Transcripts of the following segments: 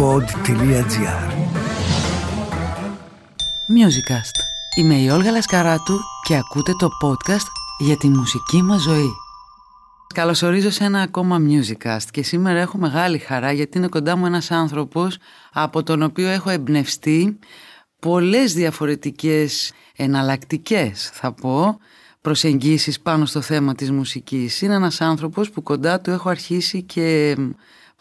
pod.gr Musicast. Είμαι η Όλγα Λασκαράτου και ακούτε το podcast για τη μουσική μας ζωή. Καλωσορίζω σε ένα ακόμα Musicast και σήμερα έχω μεγάλη χαρά γιατί είναι κοντά μου ένας άνθρωπος από τον οποίο έχω εμπνευστεί πολλές διαφορετικές εναλλακτικές θα πω προσεγγίσεις πάνω στο θέμα της μουσικής. Είναι ένας άνθρωπος που κοντά του έχω αρχίσει και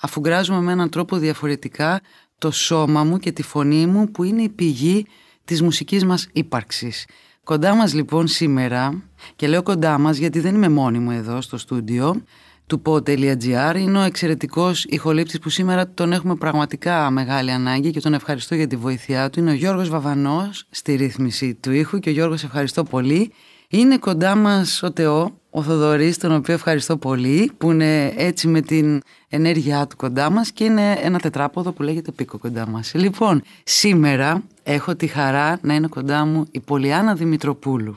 αφουγκράζομαι με έναν τρόπο διαφορετικά το σώμα μου και τη φωνή μου που είναι η πηγή της μουσικής μας ύπαρξης. Κοντά μας λοιπόν σήμερα, και λέω κοντά μας γιατί δεν είμαι μόνη μου εδώ στο στούντιο, του pod.gr είναι ο εξαιρετικός ηχολήπτης που σήμερα τον έχουμε πραγματικά μεγάλη ανάγκη και τον ευχαριστώ για τη βοήθειά του. Είναι ο Γιώργος Βαβανός στη ρύθμιση του ήχου και ο Γιώργος ευχαριστώ πολύ. Είναι κοντά μας ο Τεό, ο Θοδωρής, τον οποίο ευχαριστώ πολύ, που είναι έτσι με την ενέργειά του κοντά μας και είναι ένα τετράποδο που λέγεται Πίκο κοντά μας. Λοιπόν, σήμερα έχω τη χαρά να είναι κοντά μου η Πολιάνα Δημητροπούλου.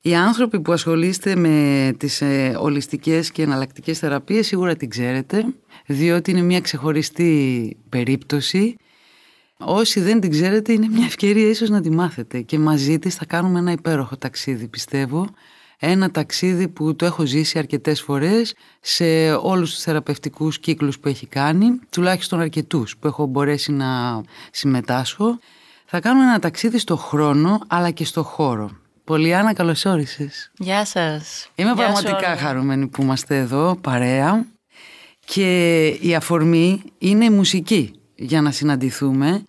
Οι άνθρωποι που ασχολείστε με τις ε, ολιστικές και εναλλακτικές θεραπείες σίγουρα την ξέρετε, διότι είναι μια ξεχωριστή περίπτωση. Όσοι δεν την ξέρετε είναι μια ευκαιρία ίσως να τη μάθετε και μαζί της θα κάνουμε ένα υπέροχο ταξίδι πιστεύω ένα ταξίδι που το έχω ζήσει αρκετές φορές σε όλους τους θεραπευτικούς κύκλους που έχει κάνει, τουλάχιστον αρκετούς που έχω μπορέσει να συμμετάσχω. Θα κάνουμε ένα ταξίδι στο χρόνο αλλά και στο χώρο. Πολυάννα, καλώς όρισες. Γεια σας. Είμαι Γεια πραγματικά χαρούμενη που είμαστε εδώ, παρέα. Και η αφορμή είναι η μουσική για να συναντηθούμε.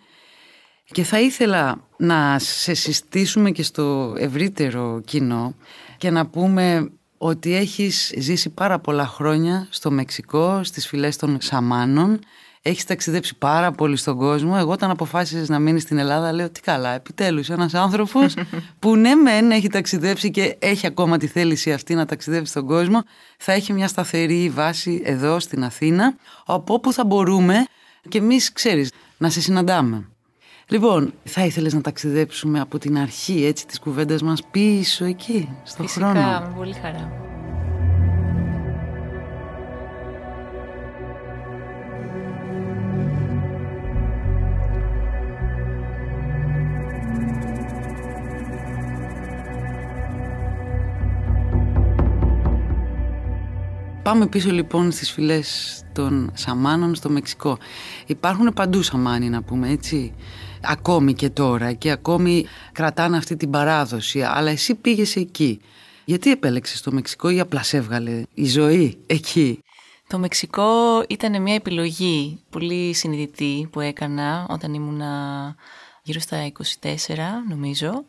Και θα ήθελα να σε συστήσουμε και στο ευρύτερο κοινό και να πούμε ότι έχεις ζήσει πάρα πολλά χρόνια στο Μεξικό, στις φυλές των Σαμάνων. Έχεις ταξιδέψει πάρα πολύ στον κόσμο. Εγώ όταν αποφάσισες να μείνεις στην Ελλάδα λέω τι καλά, επιτέλους ένας άνθρωπος που ναι μεν έχει ταξιδέψει και έχει ακόμα τη θέληση αυτή να ταξιδέψει στον κόσμο θα έχει μια σταθερή βάση εδώ στην Αθήνα από όπου θα μπορούμε και εμείς ξέρεις να σε συναντάμε. Λοιπόν, θα ήθελες να ταξιδέψουμε από την αρχή έτσι της κουβέντας μας πίσω εκεί, στο Φυσικά, χρόνο; με πολύ χαρά. Πάμε πίσω λοιπόν στις φυλές των Σαμάνων στο Μεξικό. Υπάρχουν παντού Σαμάνοι να πούμε έτσι, ακόμη και τώρα και ακόμη κρατάνε αυτή την παράδοση, αλλά εσύ πήγες εκεί. Γιατί επέλεξες το Μεξικό ή απλά σε έβγαλε η ζωή εκεί; Το Μεξικό ήταν μια επιλογή πολύ συνειδητή που έκανα όταν ήμουνα γύρω στα 24 νομιζω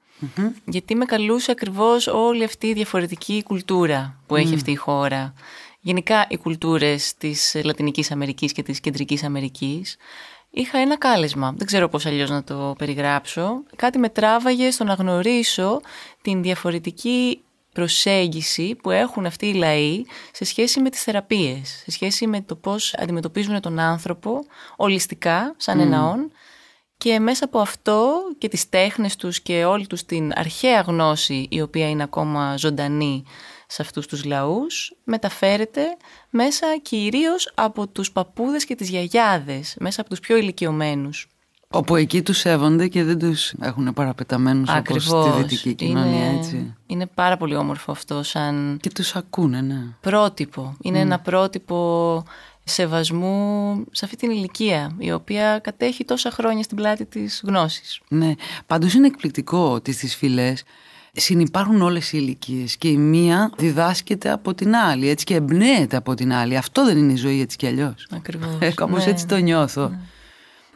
γιατί με καλούσε ακριβώς όλη αυτή η διαφορετική κουλτούρα που έχει αυτή η χώρα. Γενικά οι κουλτούρες της Λατινικής Αμερικής και της Κεντρικής Αμερικής είχα ένα κάλεσμα, δεν ξέρω πώς αλλιώς να το περιγράψω. Κάτι με τράβαγε στο να γνωρίσω την διαφορετική προσέγγιση που έχουν αυτοί οι λαοί σε σχέση με τις θεραπείες, σε σχέση με το πώς αντιμετωπίζουν τον άνθρωπο ολιστικά, σαν εναόν, και μέσα από αυτό και τις τέχνες τους και όλη τους την αρχαία γνώση η οποία είναι ακόμα ζωντανή σε αυτούς τους λαούς μεταφέρεται μέσα κυρίως από τους παππούδες και τις γιαγιάδες, μέσα από τους πιο ηλικιωμένους. Όπου εκεί τους σέβονται και δεν τους έχουν παραπεταμένους όπως στη δυτική κοινωνία είναι, έτσι. είναι πάρα πολύ όμορφο αυτό σαν Και τους ακούνε, ναι. πρότυπο. Είναι ένα πρότυπο σεβασμού σε αυτή την ηλικία η οποία κατέχει τόσα χρόνια στην πλάτη της γνώσης. Ναι, πάντως είναι εκπληκτικό ότι στις φυλές συνυπάρχουν όλες οι ηλικίες και η μία διδάσκεται από την άλλη έτσι και εμπνέεται από την άλλη. Αυτό δεν είναι η ζωή έτσι κι αλλιώς. Ακριβώς. Ε, Κάπως Ναι. έτσι το νιώθω.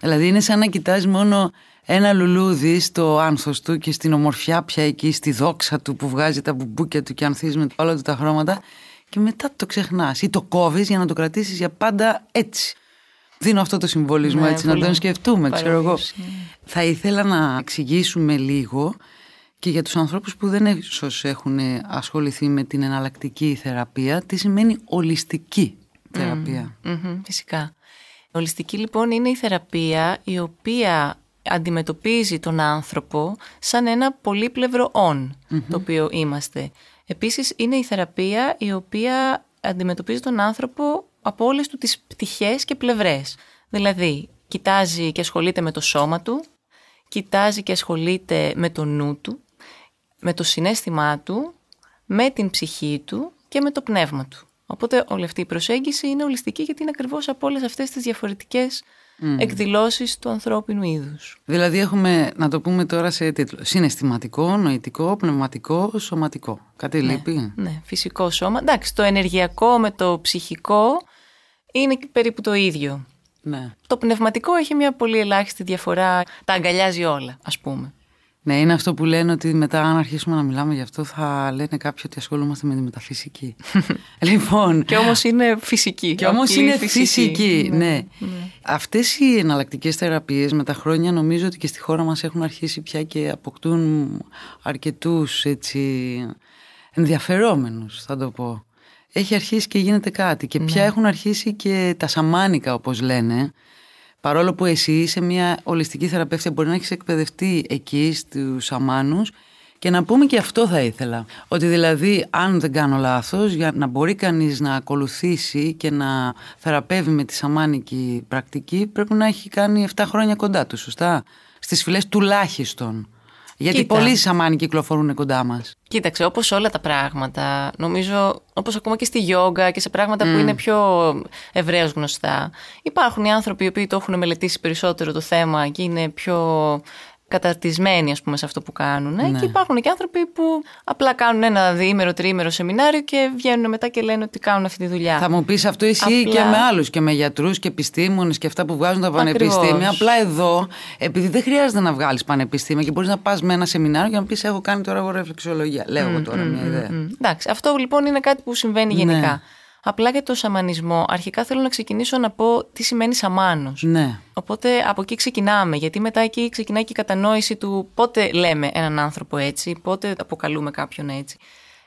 Δηλαδή είναι σαν να κοιτάς μόνο ένα λουλούδι στο άνθος του και στην ομορφιά πια εκεί, στη δόξα του που βγάζει τα μπουμπούκια του και ανθίζει με όλα του τα χρώματα και μετά το ξεχνάς ή το κόβεις για να το κρατήσεις για πάντα έτσι. Δίνω αυτό το συμβολισμό Ναι, έτσι, να πολύ τον σκεφτούμε, ξέρω εγώ. παράδοση, ναι. Θα ήθελα να εξηγήσουμε λίγο και για τους ανθρώπους που δεν ίσως έχουν ασχοληθεί με την εναλλακτική θεραπεία, τι σημαίνει ολιστική θεραπεία; Μμμ, φυσικά. Ολιστική λοιπόν είναι η θεραπεία η οποία αντιμετωπίζει τον άνθρωπο σαν ένα πολύπλευρο «ον» το οποίο είμαστε. Επίσης είναι η θεραπεία η οποία αντιμετωπίζει τον άνθρωπο από όλες του τις πτυχές και πλευρές. Δηλαδή Κοιτάζει και ασχολείται με το σώμα του, κοιτάζει και ασχολείται με το νου του, με το συνέστημά του, με την ψυχή του και με το πνεύμα του. Οπότε όλη αυτή η προσέγγιση είναι ολιστική γιατί είναι ακριβώς από όλες αυτές τις διαφορετικές mm. εκδηλώσεις του ανθρώπινου είδους. Δηλαδή έχουμε, να το πούμε τώρα σε τίτλο, συναισθηματικό, νοητικό, πνευματικό, σωματικό. Κάτι ναι, λείπει; Ναι, φυσικό σώμα. Εντάξει, το ενεργειακό με το ψυχικό είναι περίπου το ίδιο. Ναι. Το πνευματικό έχει μια πολύ ελάχιστη διαφορά, τα αγκαλιάζει όλα, ας πούμε. Ναι, είναι αυτό που λένε ότι μετά, αν αρχίσουμε να μιλάμε γι' αυτό, θα λένε κάποιοι ότι ασχολούμαστε με τη μεταφυσική. λοιπόν. Και όμως είναι φυσική. Και όμως είναι φυσική. ναι. ναι. ναι. Αυτές οι εναλλακτικές θεραπείες με τα χρόνια νομίζω ότι και στη χώρα μας έχουν αρχίσει πια και αποκτούν αρκετούς ενδιαφερόμενους, θα το πω. Έχει αρχίσει και γίνεται κάτι. Και πια ναι. έχουν αρχίσει και τα σαμάνικα, όπως λένε Παρόλο που εσύ είσαι μια ολιστική θεραπεύτρια, μπορεί να έχεις εκπαιδευτεί εκεί στους αμάνους. Και να πούμε και αυτό θα ήθελα. Ότι δηλαδή, αν δεν κάνω λάθος, για να μπορεί κανείς να ακολουθήσει και να θεραπεύει με τη σαμάνικη πρακτική, πρέπει να έχει κάνει 7 χρόνια κοντά του, σωστά; Στις φυλές τουλάχιστον. Γιατί Κοίτα. πολλοί σαμάνοι κυκλοφορούν κοντά μας. Κοίταξε, όπως όλα τα πράγματα, νομίζω, όπως ακόμα και στη γιόγκα και σε πράγματα που είναι πιο ευρέως γνωστά, υπάρχουν οι άνθρωποι οι οποίοι το έχουν μελετήσει περισσότερο το θέμα και είναι πιο καταρτισμένοι ας πούμε σε αυτό που κάνουν ναι. και υπάρχουν και άνθρωποι που απλά κάνουν ένα διήμερο, τριήμερο σεμινάριο και βγαίνουν μετά και λένε ότι κάνουν αυτή τη δουλειά. Θα μου πεις αυτό ισχύει απλά... και με άλλους και με γιατρούς και επιστήμονες και αυτά που βγάζουν τα πανεπιστήμια. Ακριβώς. Απλά εδώ, επειδή δεν χρειάζεται να βγάλεις πανεπιστήμια και μπορείς να πας με ένα σεμινάριο και να πεις έχω κάνει τώρα εγώ ρεφλεξιολογία. Λέω εγώ τώρα mm, μια ιδέα. Εντάξει, αυτό λοιπόν είναι κάτι που συμβαίνει ναι. Γενικά. Απλά για το σαμανισμό, αρχικά θέλω να ξεκινήσω να πω τι σημαίνει σαμάνος. Ναι. Οπότε από εκεί ξεκινάμε, γιατί μετά εκεί ξεκινάει και η κατανόηση του πότε λέμε έναν άνθρωπο έτσι, πότε αποκαλούμε κάποιον έτσι.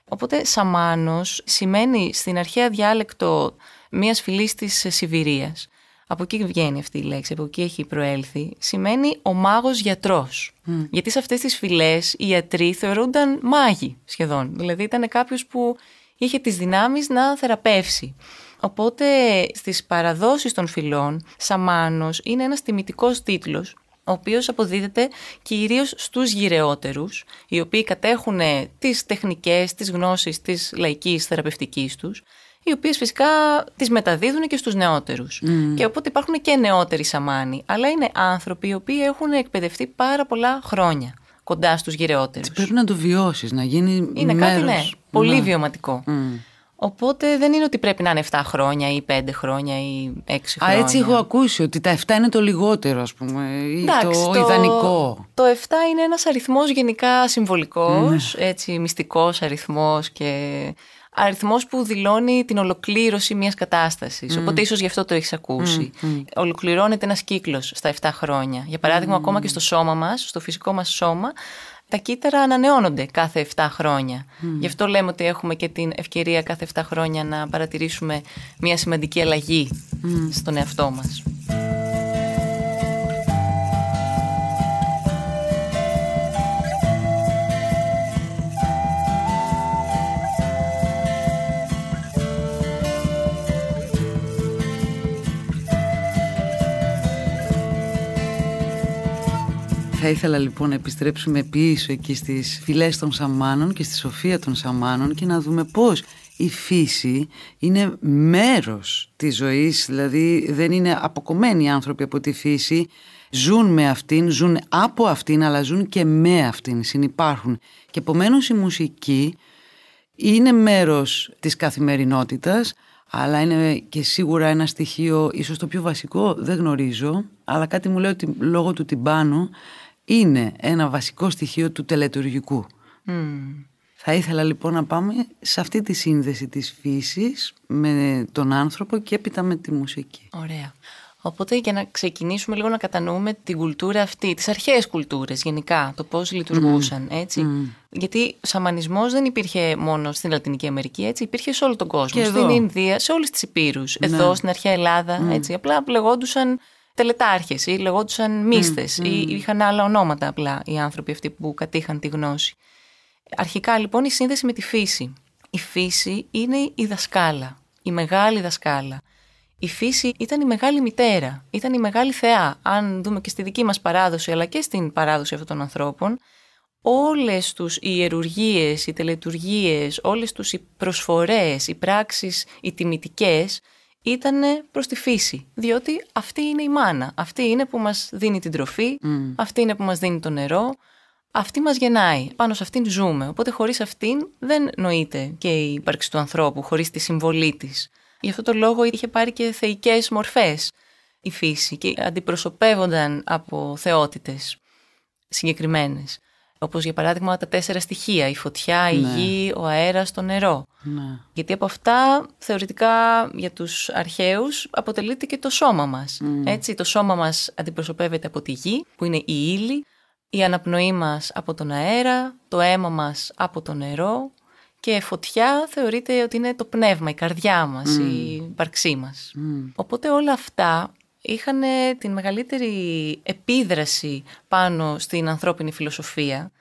Οπότε σαμάνος σημαίνει στην αρχαία διάλεκτο μιας φυλής της Σιβηρίας. Από εκεί βγαίνει αυτή η λέξη, από εκεί έχει προέλθει. Σημαίνει ο μάγος γιατρός. Γιατί σε αυτές τις φυλές οι ιατροί θεωρούνταν μάγοι σχεδόν. Δηλαδή ήταν κάποιος που είχε τις δυνάμεις να θεραπεύσει. Οπότε στις παραδόσεις των φυλών, Σαμάνος είναι ένας τιμητικός τίτλος ο οποίος αποδίδεται κυρίως στους γυρεότερους, οι οποίοι κατέχουν τις τεχνικές, τις γνώσεις της λαϊκής θεραπευτικής τους, οι οποίες φυσικά τις μεταδίδουν και στους νεότερους. Και οπότε υπάρχουν και νεότεροι σαμάνοι, αλλά είναι άνθρωποι οι οποίοι έχουν εκπαιδευτεί πάρα πολλά χρόνια κοντά στους γυρεότερους. Πρέπει να το βιώσεις, να γίνει Είναι μέρος. κάτι, ναι, πολύ ναι. βιωματικό. Οπότε δεν είναι ότι πρέπει να είναι 7 χρόνια ή 5 χρόνια ή 6 χρόνια. Α, έτσι έχω ακούσει ότι τα 7 είναι το λιγότερο, ας πούμε, ή Εντάξει, το, ιδανικό. Το 7 είναι ένας αριθμός γενικά συμβολικός, mm. έτσι μυστικός αριθμός και αριθμός που δηλώνει την ολοκλήρωση μιας κατάστασης. Οπότε ίσως γι' αυτό το έχεις ακούσει. Ολοκληρώνεται ένας κύκλος στα 7 χρόνια. Για παράδειγμα, ακόμα και στο σώμα μας, στο φυσικό μας σώμα, τα κύτταρα ανανεώνονται κάθε 7 χρόνια. Γι' αυτό λέμε ότι έχουμε και την ευκαιρία κάθε 7 χρόνια να παρατηρήσουμε μια σημαντική αλλαγή στον εαυτό μας. Θα ήθελα λοιπόν να επιστρέψουμε πίσω εκεί στις φυλές των σαμάνων και στη σοφία των σαμάνων και να δούμε πώς η φύση είναι μέρος της ζωής, δηλαδή δεν είναι αποκομμένοι οι άνθρωποι από τη φύση, ζουν με αυτήν, ζουν από αυτήν αλλά ζουν και με αυτήν, συνυπάρχουν. Και επομένως η μουσική είναι μέρος της καθημερινότητας, αλλά είναι και σίγουρα ένα στοιχείο, ίσως το πιο βασικό, δεν γνωρίζω, αλλά κάτι μου λέει ότι λόγω του τυμπάνου είναι ένα βασικό στοιχείο του τελετουργικού. Θα ήθελα λοιπόν να πάμε σε αυτή τη σύνδεση της φύσης με τον άνθρωπο και έπειτα με τη μουσική. Ωραία. Οπότε για να ξεκινήσουμε λίγο να κατανοούμε την κουλτούρα αυτή, τις αρχαίες κουλτούρες γενικά, το πώς λειτουργούσαν, έτσι. Γιατί ο σαμανισμός δεν υπήρχε μόνο στην Λατινική Αμερική, έτσι, υπήρχε σε όλο τον κόσμο, στην Ινδία, σε όλες τις υπήρους, ναι. εδώ στην αρχαία Ελλάδα, έτσι, απλά λεγόντουσαν τελετάρχες ή λεγόντουσαν μίστε mm, ή είχαν άλλα ονόματα απλά οι άνθρωποι αυτοί που κατήχαν τη γνώση. Αρχικά λοιπόν η σύνδεση με τη φύση. Η φύση είναι η δασκάλα, η μεγάλη δασκάλα, η φύση ήταν η μεγάλη μητέρα, ήταν η μεγάλη θεά. Αν δούμε και στη δική μας παράδοση αλλά και στην παράδοση αυτών των ανθρώπων, όλες τους οι ιερουργίες, οι τελετουργίες, όλες τους οι προσφορές, οι πράξεις, οι τιμητικές ήταν προς τη φύση. Διότι αυτή είναι η μάνα. Αυτή είναι που μας δίνει την τροφή, αυτή είναι που μας δίνει το νερό, αυτή μας γεννάει. Πάνω σε αυτήν ζούμε. Οπότε χωρίς αυτήν δεν νοείται και η ύπαρξη του ανθρώπου, χωρίς τη συμβολή της. Γι' αυτό το λόγο είχε πάρει και θεϊκές μορφές η φύση και αντιπροσωπεύονταν από θεότητες συγκεκριμένες. Όπως για παράδειγμα τα τέσσερα στοιχεία, η φωτιά, η ναι. γη, ο αέρας, το νερό. Ναι. Γιατί από αυτά θεωρητικά για τους αρχαίους αποτελείται και το σώμα μας. Έτσι, το σώμα μας αντιπροσωπεύεται από τη γη που είναι η ύλη, η αναπνοή μας από τον αέρα, το αίμα μας από το νερό και φωτιά θεωρείται ότι είναι το πνεύμα, η καρδιά μας, η ύπαρξή μας. Οπότε όλα αυτά είχαν την μεγαλύτερη επίδραση πάνω στην ανθρώπινη φιλοσοφία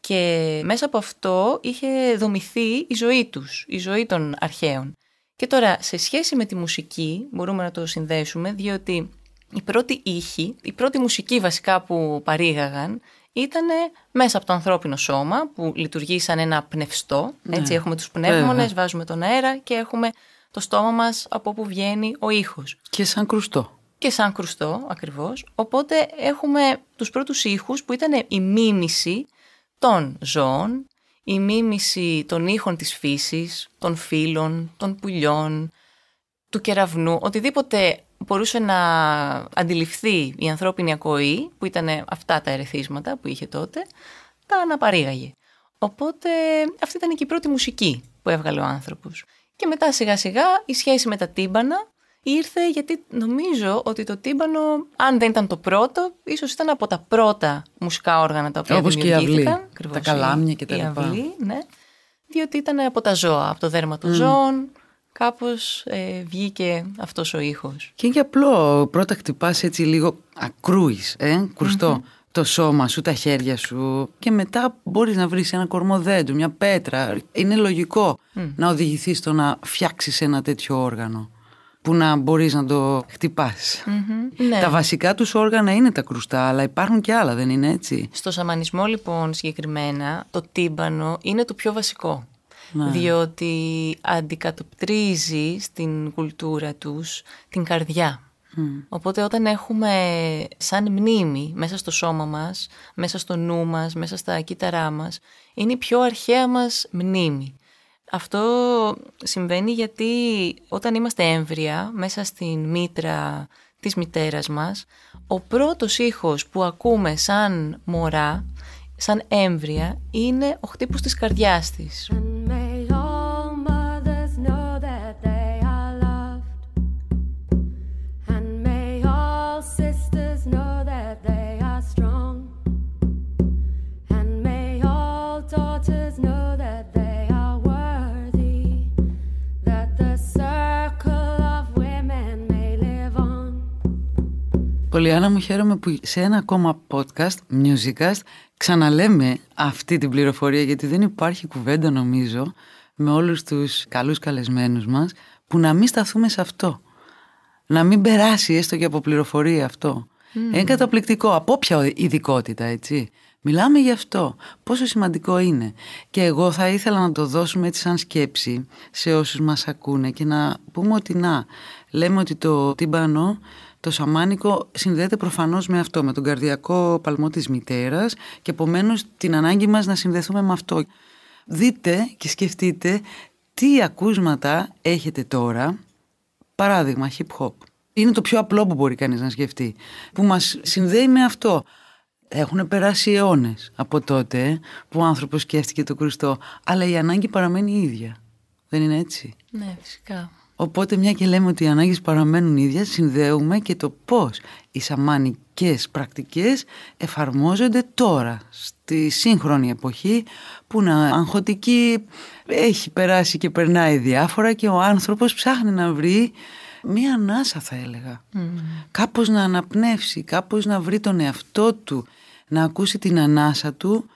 και μέσα από αυτό είχε δομηθεί η ζωή τους, η ζωή των αρχαίων. Και τώρα, σε σχέση με τη μουσική, μπορούμε να το συνδέσουμε, διότι η πρώτη ήχη, η πρώτη μουσική βασικά που παρήγαγαν, ήταν μέσα από το ανθρώπινο σώμα που λειτουργεί σαν ένα πνευστό. Ναι. Έτσι έχουμε τους πνεύμονες, βάζουμε τον αέρα και έχουμε το στόμα μας από όπου βγαίνει ο ήχος. Και σαν κρουστό και σαν κρουστό ακριβώς. Οπότε έχουμε τους πρώτους ήχους που ήταν η μίμηση των ζώων, η μίμηση των ήχων της φύσης, των φύλων, των πουλιών, του κεραυνού, οτιδήποτε μπορούσε να αντιληφθεί η ανθρώπινη ακοή, που ήταν αυτά τα ερεθίσματα που είχε τότε, τα αναπαρήγαγε. Οπότε αυτή ήταν και η πρώτη μουσική που έβγαλε ο άνθρωπος. Και μετά σιγά σιγά η σχέση με τα τύμπανα ήρθε γιατί νομίζω ότι το τύμπανο, αν δεν ήταν το πρώτο, ίσως ήταν από τα πρώτα μουσικά όργανα τα οποία Όπως δημιουργήθηκαν. Και η αυλή, τα καλάμια και τα λοιπά. Η αυλή, ναι. Διότι ήταν από τα ζώα, από το δέρμα των mm. ζώων, κάπως ε, βγήκε αυτός ο ήχος. Και είναι απλό, πρώτα χτυπάς έτσι λίγο ακρούεις, ε, κρουστο το σώμα σου, τα χέρια σου και μετά μπορείς να βρεις ένα κορμό δέντρου, μια πέτρα. Είναι λογικό να οδηγηθείς στο να φτιάξεις ένα τέτοιο όργανο που να μπορείς να το χτυπασεις ναι. Τα βασικά τους όργανα είναι τα κρουστά, αλλά υπάρχουν και άλλα, δεν είναι έτσι; Στο σαμανισμό λοιπόν συγκεκριμένα, το τύμπανο είναι το πιο βασικό. Ναι. Διότι αντικατοπτρίζει στην κουλτούρα τους την καρδιά. Οπότε όταν έχουμε σαν μνήμη μέσα στο σώμα μας, μέσα στο νου μας, μέσα στα κύτταρά μας, είναι η πιο αρχαία μας μνήμη. Αυτό συμβαίνει γιατί όταν είμαστε έμβρια μέσα στην μήτρα της μητέρας μας, ο πρώτος ήχος που ακούμε σαν μωρά, σαν έμβρια, είναι ο χτύπος της καρδιάς της. Πολυάνα μου χαίρομαι που σε ένα ακόμα podcast, Musicast, ξαναλέμε αυτή την πληροφορία γιατί δεν υπάρχει κουβέντα νομίζω με όλους τους καλούς καλεσμένους μας που να μην σταθούμε σε αυτό. Να μην περάσει έστω και από πληροφορία αυτό. Mm. Είναι καταπληκτικό από όποια ειδικότητα έτσι. Μιλάμε γι' αυτό. Πόσο σημαντικό είναι. Και εγώ θα ήθελα να το δώσουμε έτσι σαν σκέψη σε όσους μας ακούνε και να πούμε ότι να, λέμε ότι το τύμπανο το σαμάνικο συνδέεται προφανώς με αυτό, με τον καρδιακό παλμό της μητέρας και επομένως την ανάγκη μας να συνδεθούμε με αυτό. Δείτε και σκεφτείτε τι ακούσματα έχετε τώρα, παράδειγμα hip hop. Είναι το πιο απλό που μπορεί κανείς να σκεφτεί, που μας συνδέει με αυτό. Έχουν περάσει αιώνες από τότε που ο άνθρωπος σκέφτηκε το κρουστό, αλλά η ανάγκη παραμένει η ίδια. Δεν είναι έτσι; Ναι, φυσικά. Οπότε μια και λέμε ότι οι ανάγκες παραμένουν ίδιες, συνδέουμε και το πώς οι σαμανικές πρακτικές εφαρμόζονται τώρα, στη σύγχρονη εποχή, που να αγχωτική έχει περάσει και περνάει διάφορα και ο άνθρωπος ψάχνει να βρει μία ανάσα θα έλεγα. Mm. Κάπως να αναπνεύσει, κάπως να βρει τον εαυτό του, να ακούσει την ανάσα του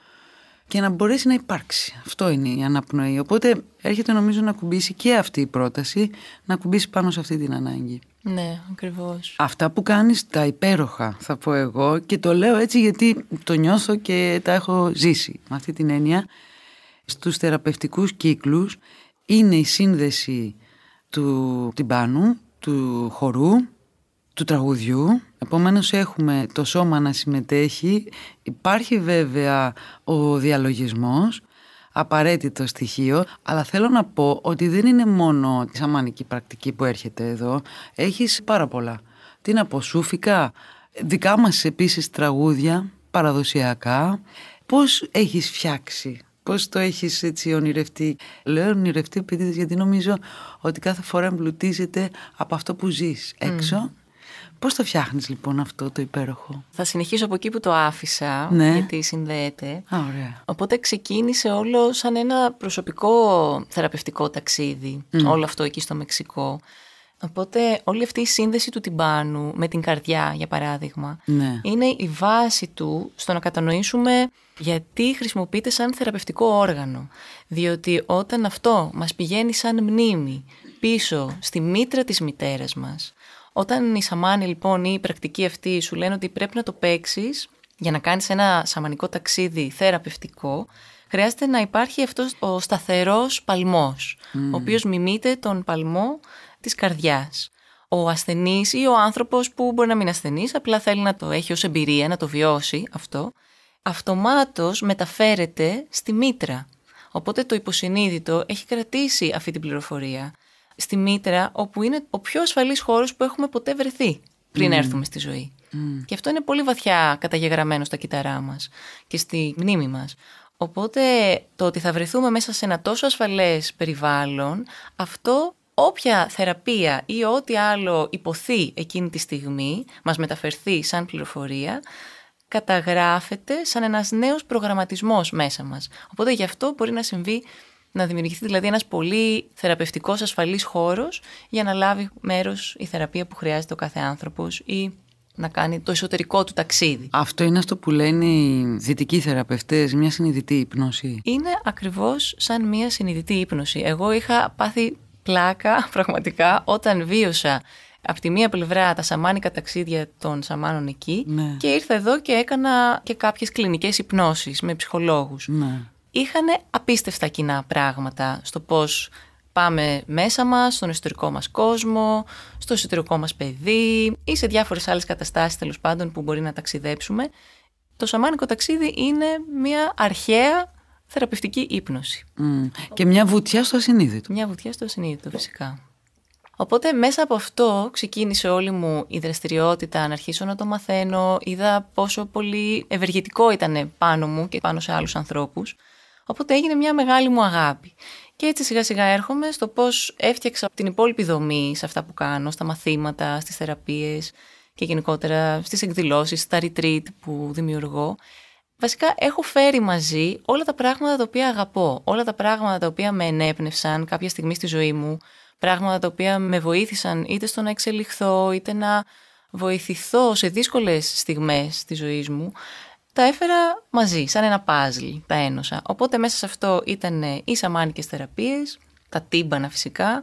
και να μπορέσει να υπάρξει. Αυτό είναι η αναπνοή. Οπότε έρχεται νομίζω να κουμπίσει και αυτή η πρόταση, να κουμπίσει πάνω σε αυτή την ανάγκη. Ναι, ακριβώς. Αυτά που κάνεις τα υπέροχα θα πω εγώ και το λέω έτσι γιατί το νιώθω και τα έχω ζήσει με αυτή την έννοια στους θεραπευτικούς κύκλους είναι η σύνδεση του τυμπάνου, του χορού, του τραγουδιού. Επομένως έχουμε το σώμα να συμμετέχει. Υπάρχει βέβαια ο διαλογισμός, απαραίτητο στοιχείο, αλλά θέλω να πω ότι δεν είναι μόνο τη σαμανική πρακτική που έρχεται εδώ. Έχεις πάρα πολλά. Τι να πω, σούφικα, δικά μας επίσης τραγούδια, παραδοσιακά. Πώς έχεις φτιάξει Πώς το έχεις έτσι ονειρευτεί; Λέω ονειρευτεί επειδή γιατί νομίζω ότι κάθε φορά εμπλουτίζεται από αυτό που ζεις έξω. Mm. Πώς το φτιάχνεις λοιπόν αυτό το υπέροχο; Θα συνεχίσω από εκεί που το άφησα, ναι. γιατί συνδέεται. Α, ωραία. Οπότε ξεκίνησε όλο σαν ένα προσωπικό θεραπευτικό ταξίδι, όλο αυτό εκεί στο Μεξικό. Οπότε όλη αυτή η σύνδεση του τυμπάνου με την καρδιά, για παράδειγμα, ναι. είναι η βάση του στο να κατανοήσουμε γιατί χρησιμοποιείται σαν θεραπευτικό όργανο. Διότι όταν αυτό μας πηγαίνει σαν μνήμη πίσω στη μήτρα της μητέρας μας, όταν οι σαμάνοι λοιπόν ή η πρακτική αυτή σου λένε ότι πρέπει να το παίξεις για να κάνεις ένα σαμανικό ταξίδι θεραπευτικό, χρειάζεται να υπάρχει αυτός ο σταθερός παλμός, ο οποίος μιμείται τον παλμό της καρδιάς. Ο ασθενής ή ο άνθρωπος που μπορεί να μην ασθενής, απλά θέλει να το έχει ως εμπειρία, να το βιώσει αυτό, αυτομάτως μεταφέρεται στη μήτρα. Οπότε το υποσυνείδητο έχει κρατήσει αυτή την πληροφορία στη μήτρα, όπου είναι ο πιο ασφαλής χώρος που έχουμε ποτέ βρεθεί πριν έρθουμε στη ζωή. Και αυτό είναι πολύ βαθιά καταγεγραμμένο στα κύτταρά μας και στη μνήμη μας. Οπότε το ότι θα βρεθούμε μέσα σε ένα τόσο ασφαλές περιβάλλον, αυτό όποια θεραπεία ή ό,τι άλλο υποθεί εκείνη τη στιγμή, μας μεταφερθεί σαν πληροφορία, καταγράφεται σαν ένας νέος προγραμματισμός μέσα μας. Οπότε γι' αυτό μπορεί να συμβεί να δημιουργηθεί δηλαδή ένας πολύ θεραπευτικός ασφαλής χώρος για να λάβει μέρος η θεραπεία που χρειάζεται ο κάθε άνθρωπος ή να κάνει το εσωτερικό του ταξίδι. Αυτό είναι αυτό που λένε οι δυτικοί θεραπευτές, μια συνειδητή ύπνωση. Είναι ακριβώς σαν μια συνειδητή ύπνωση. Εγώ είχα πάθει πλάκα πραγματικά όταν βίωσα από τη μία πλευρά τα σαμάνικα ταξίδια των σαμάνων εκεί ναι. και ήρθα εδώ και έκανα και κάποιες κλινικές υπνώσεις με ψυχολόγους. Ναι. Είχαν απίστευτα κοινά πράγματα στο πώς πάμε μέσα μας, στον εσωτερικό μας κόσμο, στο εσωτερικό μας παιδί ή σε διάφορες άλλες καταστάσεις τέλος πάντων που μπορεί να ταξιδέψουμε. Το σαμάνικο ταξίδι είναι μια αρχαία θεραπευτική ύπνωση. Και μια βουτιά στο ασυνείδητο. Μια βουτιά στο ασυνείδητο φυσικά. Οπότε μέσα από αυτό ξεκίνησε όλη μου η δραστηριότητα να αρχίσω να το μαθαίνω. Είδα πόσο πολύ ευεργετικό ήταν πάνω μου και πάνω σε άλλους ανθρώπους. Οπότε έγινε μια μεγάλη μου αγάπη. Και έτσι σιγά σιγά έρχομαι στο πώς έφτιαξα την υπόλοιπη δομή σε αυτά που κάνω, στα μαθήματα, στις θεραπείες και γενικότερα στις εκδηλώσεις, στα retreat που δημιουργώ. Βασικά έχω φέρει μαζί όλα τα πράγματα τα οποία αγαπώ, όλα τα πράγματα τα οποία με ενέπνευσαν κάποια στιγμή στη ζωή μου, πράγματα τα οποία με βοήθησαν είτε στο να εξελιχθώ, είτε να βοηθηθώ σε δύσκολες στιγμές της ζωής μου, τα έφερα μαζί, σαν ένα παζλ, τα ένωσα. Οπότε μέσα σε αυτό ήταν οι σαμάνικες θεραπείες, τα τύμπανα φυσικά,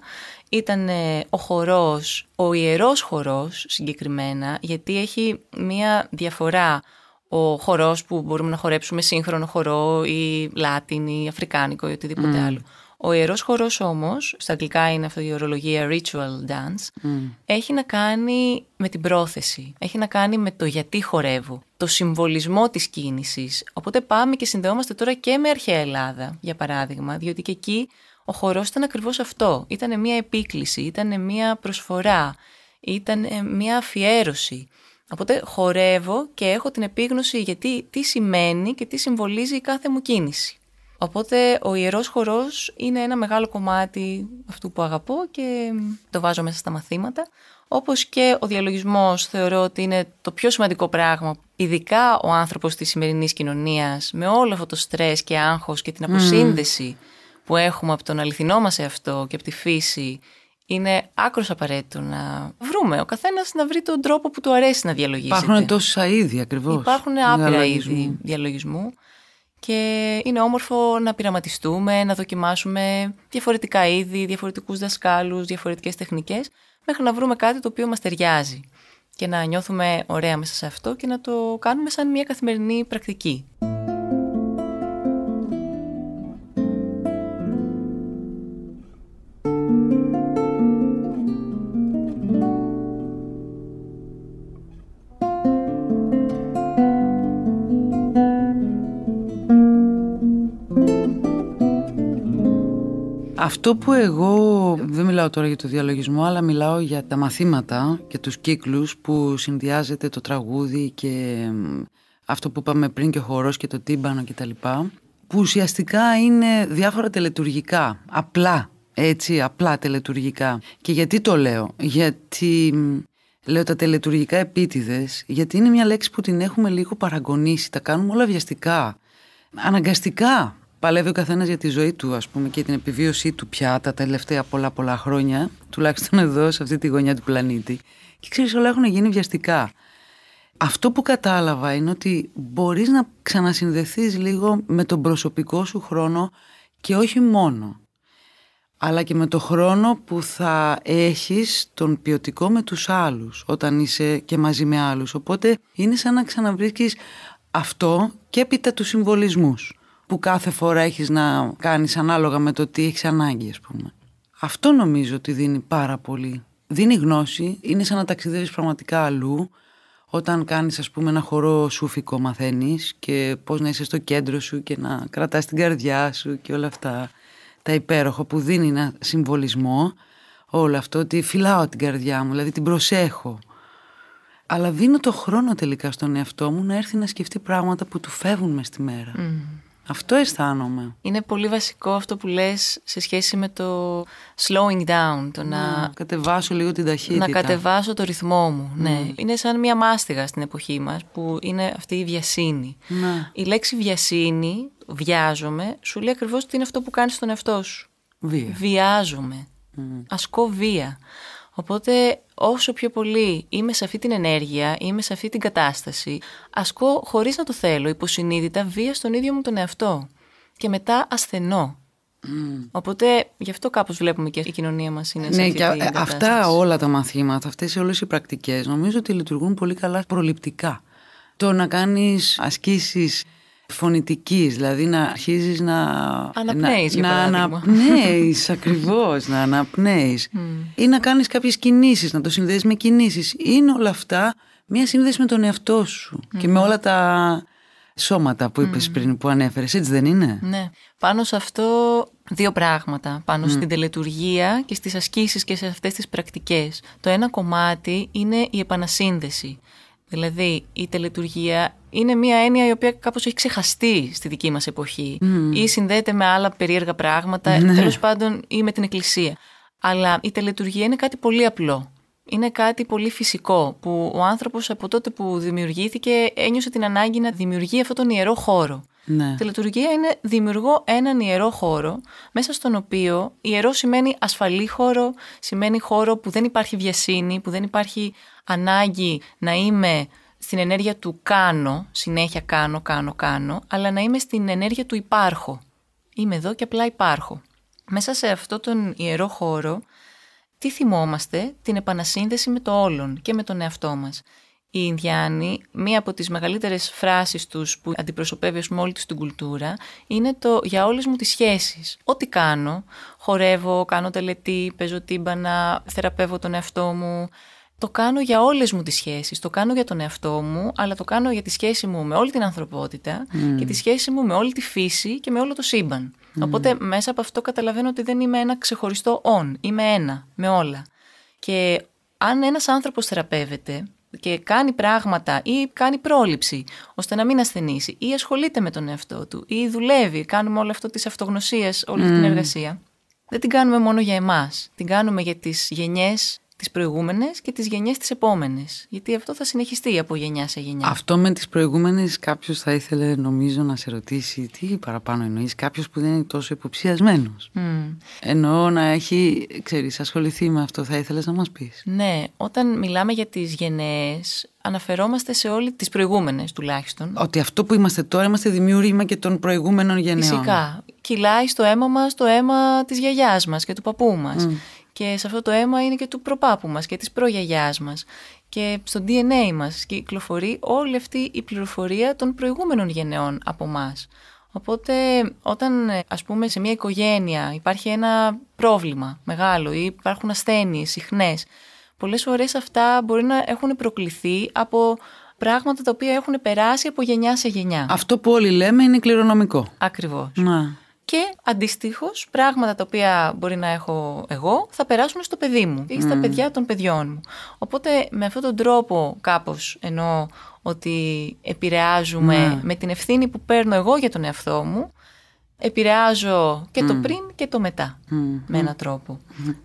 ήταν ο χορός, ο ιερός χορός συγκεκριμένα, γιατί έχει μία διαφορά ο χορός που μπορούμε να χορέψουμε σύγχρονο χορό ή λάτιν ή αφρικάνικο ή οτιδήποτε άλλο. Ο ιερός χορός όμως, στα αγγλικά είναι αυτή η ορολογία ritual dance, έχει να κάνει με την πρόθεση, έχει να κάνει με το γιατί χορεύω, το συμβολισμό της κίνησης. Οπότε πάμε και συνδεόμαστε τώρα και με αρχαία Ελλάδα, για παράδειγμα, διότι και εκεί ο χορός ήταν ακριβώς αυτό. Ήταν μια επίκληση, ήταν μια προσφορά, ήταν μια αφιέρωση. Οπότε χορεύω και έχω την επίγνωση γιατί τι σημαίνει και τι συμβολίζει η κάθε μου κίνηση. Οπότε ο ιερός χορός είναι ένα μεγάλο κομμάτι αυτού που αγαπώ και το βάζω μέσα στα μαθήματα. Όπως και ο διαλογισμός θεωρώ ότι είναι το πιο σημαντικό πράγμα, ειδικά ο άνθρωπος της σημερινής κοινωνίας, με όλο αυτό το στρες και άγχος και την αποσύνδεση που έχουμε από τον αληθινό μας εαυτό και από τη φύση, είναι άκρος απαραίτητο να βρούμε ο καθένας να βρει τον τρόπο που του αρέσει να διαλογίζεται. Υπάρχουν τόσα είδη ακριβώς. Υπάρχουν άπειρα είδη διαλογισμού και είναι όμορφο να πειραματιστούμε, να δοκιμάσουμε διαφορετικά είδη, διαφορετικούς δασκάλους, διαφορετικές τεχνικές μέχρι να βρούμε κάτι το οποίο μας ταιριάζει και να νιώθουμε ωραία μέσα σε αυτό και να το κάνουμε σαν μια καθημερινή πρακτική. Αυτό που εγώ δεν μιλάω τώρα για το διαλογισμό αλλά μιλάω για τα μαθήματα και τους κύκλους που συνδυάζεται το τραγούδι και αυτό που είπαμε πριν και ο χορός και το τύμπανο και τα λοιπά που ουσιαστικά είναι διάφορα τελετουργικά, απλά έτσι, απλά τελετουργικά. Και γιατί το λέω, γιατί λέω τα τελετουργικά επίτηδες, γιατί είναι μια λέξη που την έχουμε λίγο παραγωνίσει, τα κάνουμε όλα βιαστικά, αναγκαστικά παλεύει ο καθένας για τη ζωή του, ας πούμε, και την επιβίωσή του πια τα τελευταία πολλά πολλά χρόνια, τουλάχιστον εδώ, σε αυτή τη γωνιά του πλανήτη. Και ξέρεις, όλα έχουν γίνει βιαστικά. Αυτό που κατάλαβα είναι ότι μπορείς να ξανασυνδεθείς λίγο με τον προσωπικό σου χρόνο και όχι μόνο, αλλά και με το χρόνο που θα έχεις τον ποιοτικό με τους άλλους όταν είσαι και μαζί με άλλους. Οπότε είναι σαν να ξαναβρίσκεις αυτό και έπειτα τους συμβολισμούς που κάθε φορά έχεις να κάνεις ανάλογα με το τι έχεις ανάγκη ας πούμε. Αυτό νομίζω ότι δίνει πάρα πολύ. Δίνει γνώση, είναι σαν να ταξιδεύεις πραγματικά αλλού όταν κάνεις ας πούμε ένα χορό σούφικο μαθαίνεις και πώς να είσαι στο κέντρο σου και να κρατάς την καρδιά σου και όλα αυτά τα υπέροχα που δίνει ένα συμβολισμό όλο αυτό ότι φυλάω την καρδιά μου, δηλαδή την προσέχω αλλά δίνω το χρόνο τελικά στον εαυτό μου να έρθει να σκεφτεί πράγματα που του φεύγουν μες στη μέρα. Αυτό αισθάνομαι. Είναι πολύ βασικό αυτό που λες σε σχέση με το slowing down, το να... να κατεβάσω λίγο την ταχύτητα. Να κατεβάσω το ρυθμό μου, ναι. Είναι σαν μια μάστιγα στην εποχή μας που είναι αυτή η βιασύνη. Ναι. Η λέξη βιασύνη, βιάζομαι, σου λέει ακριβώς τι είναι αυτό που κάνεις στον εαυτό σου. Βία. Βιάζομαι. Ασκώ βία. Οπότε όσο πιο πολύ είμαι σε αυτή την ενέργεια, είμαι σε αυτή την κατάσταση, ασκώ χωρίς να το θέλω, υποσυνείδητα, βία στον ίδιο μου τον εαυτό. Και μετά ασθενώ. Οπότε γι' αυτό κάπως βλέπουμε και η κοινωνία μας είναι σε Ναι, αυτή και την αυτά όλα τα μαθήματα, αυτές όλες οι πρακτικές νομίζω ότι λειτουργούν πολύ καλά προληπτικά. Το να κάνεις ασκήσεις φωνητικής, δηλαδή να αρχίζεις να... Αναπνέεις, να, για να παράδειγμα. αναπνέεις ακριβώς, να αναπνέεις ή να κάνεις κάποιες κινήσεις, να το συνδέεις με κινήσεις. Είναι όλα αυτά μια σύνδεση με τον εαυτό σου και με όλα τα σώματα που είπες πριν, που ανέφερες, έτσι δεν είναι; Ναι. Πάνω σε αυτό δύο πράγματα. Πάνω στην τελετουργία και στις ασκήσεις και σε αυτές τις πρακτικές. Το ένα κομμάτι είναι η επανασύνδεση. Δηλαδή η τελετουργία είναι μια έννοια η οποία κάπως έχει ξεχαστεί στη δική μας εποχή ή συνδέεται με άλλα περίεργα πράγματα, Ναι. τέλος πάντων ή με την εκκλησία. Αλλά η τελετουργία είναι κάτι πολύ απλό. Είναι κάτι πολύ φυσικό που ο άνθρωπος από τότε που δημιουργήθηκε ένιωσε την ανάγκη να δημιουργεί αυτόν τον ιερό χώρο. Ναι. Τελετουργία είναι δημιουργώ έναν ιερό χώρο, μέσα στον οποίο ιερό σημαίνει ασφαλή χώρο, σημαίνει χώρο που δεν υπάρχει βιασύνη, που δεν υπάρχει ανάγκη να είμαι στην ενέργεια του κάνω, συνέχεια κάνω, κάνω, κάνω, αλλά να είμαι στην ενέργεια του υπάρχω. Είμαι εδώ και απλά υπάρχω. Μέσα σε αυτό τον ιερό χώρο, τι θυμόμαστε, την επανασύνδεση με το όλον και με τον εαυτό μας. Οι Ινδιάνοι, μία από τις μεγαλύτερες φράσεις τους που αντιπροσωπεύει ας πούμε, όλη τους την κουλτούρα είναι το «για όλες μου τις σχέσεις». Ό,τι κάνω, χορεύω, κάνω τελετή, παίζω τύμπανα, θεραπεύω τον εαυτό μου, το κάνω για όλες μου τις σχέσεις, το κάνω για τον εαυτό μου, αλλά το κάνω για τη σχέση μου με όλη την ανθρωπότητα και τη σχέση μου με όλη τη φύση και με όλο το σύμπαν. Οπότε μέσα από αυτό καταλαβαίνω ότι δεν είμαι ένα ξεχωριστό on, είμαι ένα με όλα. Και αν ένας άνθρωπος θεραπεύεται και κάνει πράγματα ή κάνει πρόληψη ώστε να μην ασθενήσει ή ασχολείται με τον εαυτό του ή δουλεύει, κάνουμε όλο αυτό της αυτογνωσίας, όλη αυτή την εργασία, δεν την κάνουμε μόνο για εμάς. Την κάνουμε για τις γενιές τις προηγούμενες και τις γενιές τις επόμενες. Γιατί αυτό θα συνεχιστεί από γενιά σε γενιά. Αυτό με τις προηγούμενες κάποιος θα ήθελε νομίζω να σε ρωτήσει τι παραπάνω εννοείς κάποιος που δεν είναι τόσο υποψιασμένος. Μμμ. Εννοώ να έχει, ξέρεις, ασχοληθεί με αυτό θα ήθελες να μας πεις; Ναι, όταν μιλάμε για τις γενναίες, αναφερόμαστε σε όλες τις προηγούμενες τουλάχιστον. Ότι αυτό που είμαστε τώρα είμαστε δημιούργημα και των προηγούμενων γενναιών. Φυσικά. Κυλάει στο αίμα μας το αίμα της γιαγιάς μας και του παππού μας. Και σε αυτό το αίμα είναι και του προπάπου μας και της προγιαγιάς μας. Και στο DNA μας κυκλοφορεί όλη αυτή η πληροφορία των προηγούμενων γενεών από μας. Οπότε όταν ας πούμε σε μια οικογένεια υπάρχει ένα πρόβλημα μεγάλο ή υπάρχουν ασθένειες συχνές, πολλές φορές αυτά μπορεί να έχουν προκληθεί από πράγματα τα οποία έχουν περάσει από γενιά σε γενιά. Αυτό που όλοι λέμε είναι κληρονομικό. Ακριβώς. Να. Και αντιστοίχως, πράγματα τα οποία μπορεί να έχω εγώ θα περάσουν στο παιδί μου ή στα παιδιά των παιδιών μου. Οπότε με αυτόν τον τρόπο κάπως εννοώ ότι επηρεάζουμε Ναι. με την ευθύνη που παίρνω εγώ για τον εαυτό μου, επηρεάζω και το πριν και το μετά με έναν τρόπο.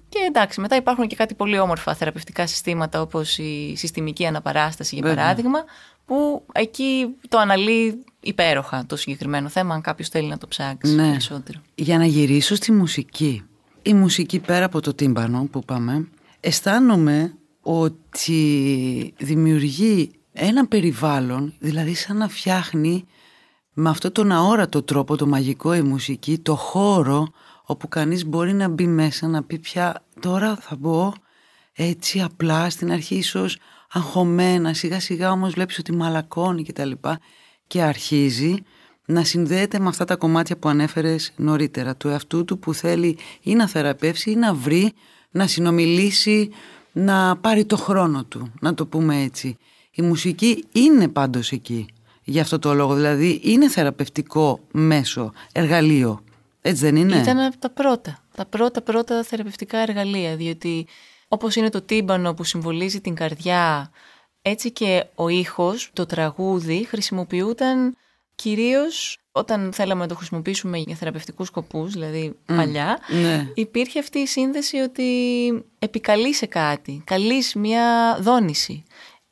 Και εντάξει, μετά υπάρχουν και κάτι πολύ όμορφα θεραπευτικά συστήματα όπως η συστημική αναπαράσταση για Βέβαια. παράδειγμα, που εκεί το αναλύει υπέροχα το συγκεκριμένο θέμα, αν κάποιος θέλει να το ψάξει Ναι. περισσότερο. Για να γυρίσω στη μουσική. Η μουσική πέρα από το τύμπανο που πάμε, αισθάνομαι ότι δημιουργεί ένα περιβάλλον, δηλαδή σαν να φτιάχνει με αυτό τον αόρατο τρόπο, το μαγικό η μουσική, το χώρο όπου κανείς μπορεί να μπει μέσα, να πει πια τώρα θα μπω έτσι απλά στην αρχή ίσως αγχωμένα, σιγά σιγά όμως βλέπεις ότι μαλακώνει και τα λοιπά και αρχίζει να συνδέεται με αυτά τα κομμάτια που ανέφερες νωρίτερα του εαυτού του που θέλει ή να θεραπεύσει ή να βρει, να συνομιλήσει, να πάρει το χρόνο του, να το πούμε έτσι. Η μουσική είναι πάντως εκεί για αυτό το λόγο, δηλαδή είναι θεραπευτικό μέσο, εργαλείο. Έτσι δεν είναι; Ήταν από τα πρώτα, τα πρώτα πρώτα θεραπευτικά εργαλεία, διότι όπως είναι το τύμπανο που συμβολίζει την καρδιά, έτσι και ο ήχος, το τραγούδι χρησιμοποιούταν κυρίως όταν θέλαμε να το χρησιμοποιήσουμε για θεραπευτικούς σκοπούς, δηλαδή παλιά, Ναι. υπήρχε αυτή η σύνδεση ότι επικαλείσαι κάτι, καλείς μια δόνηση.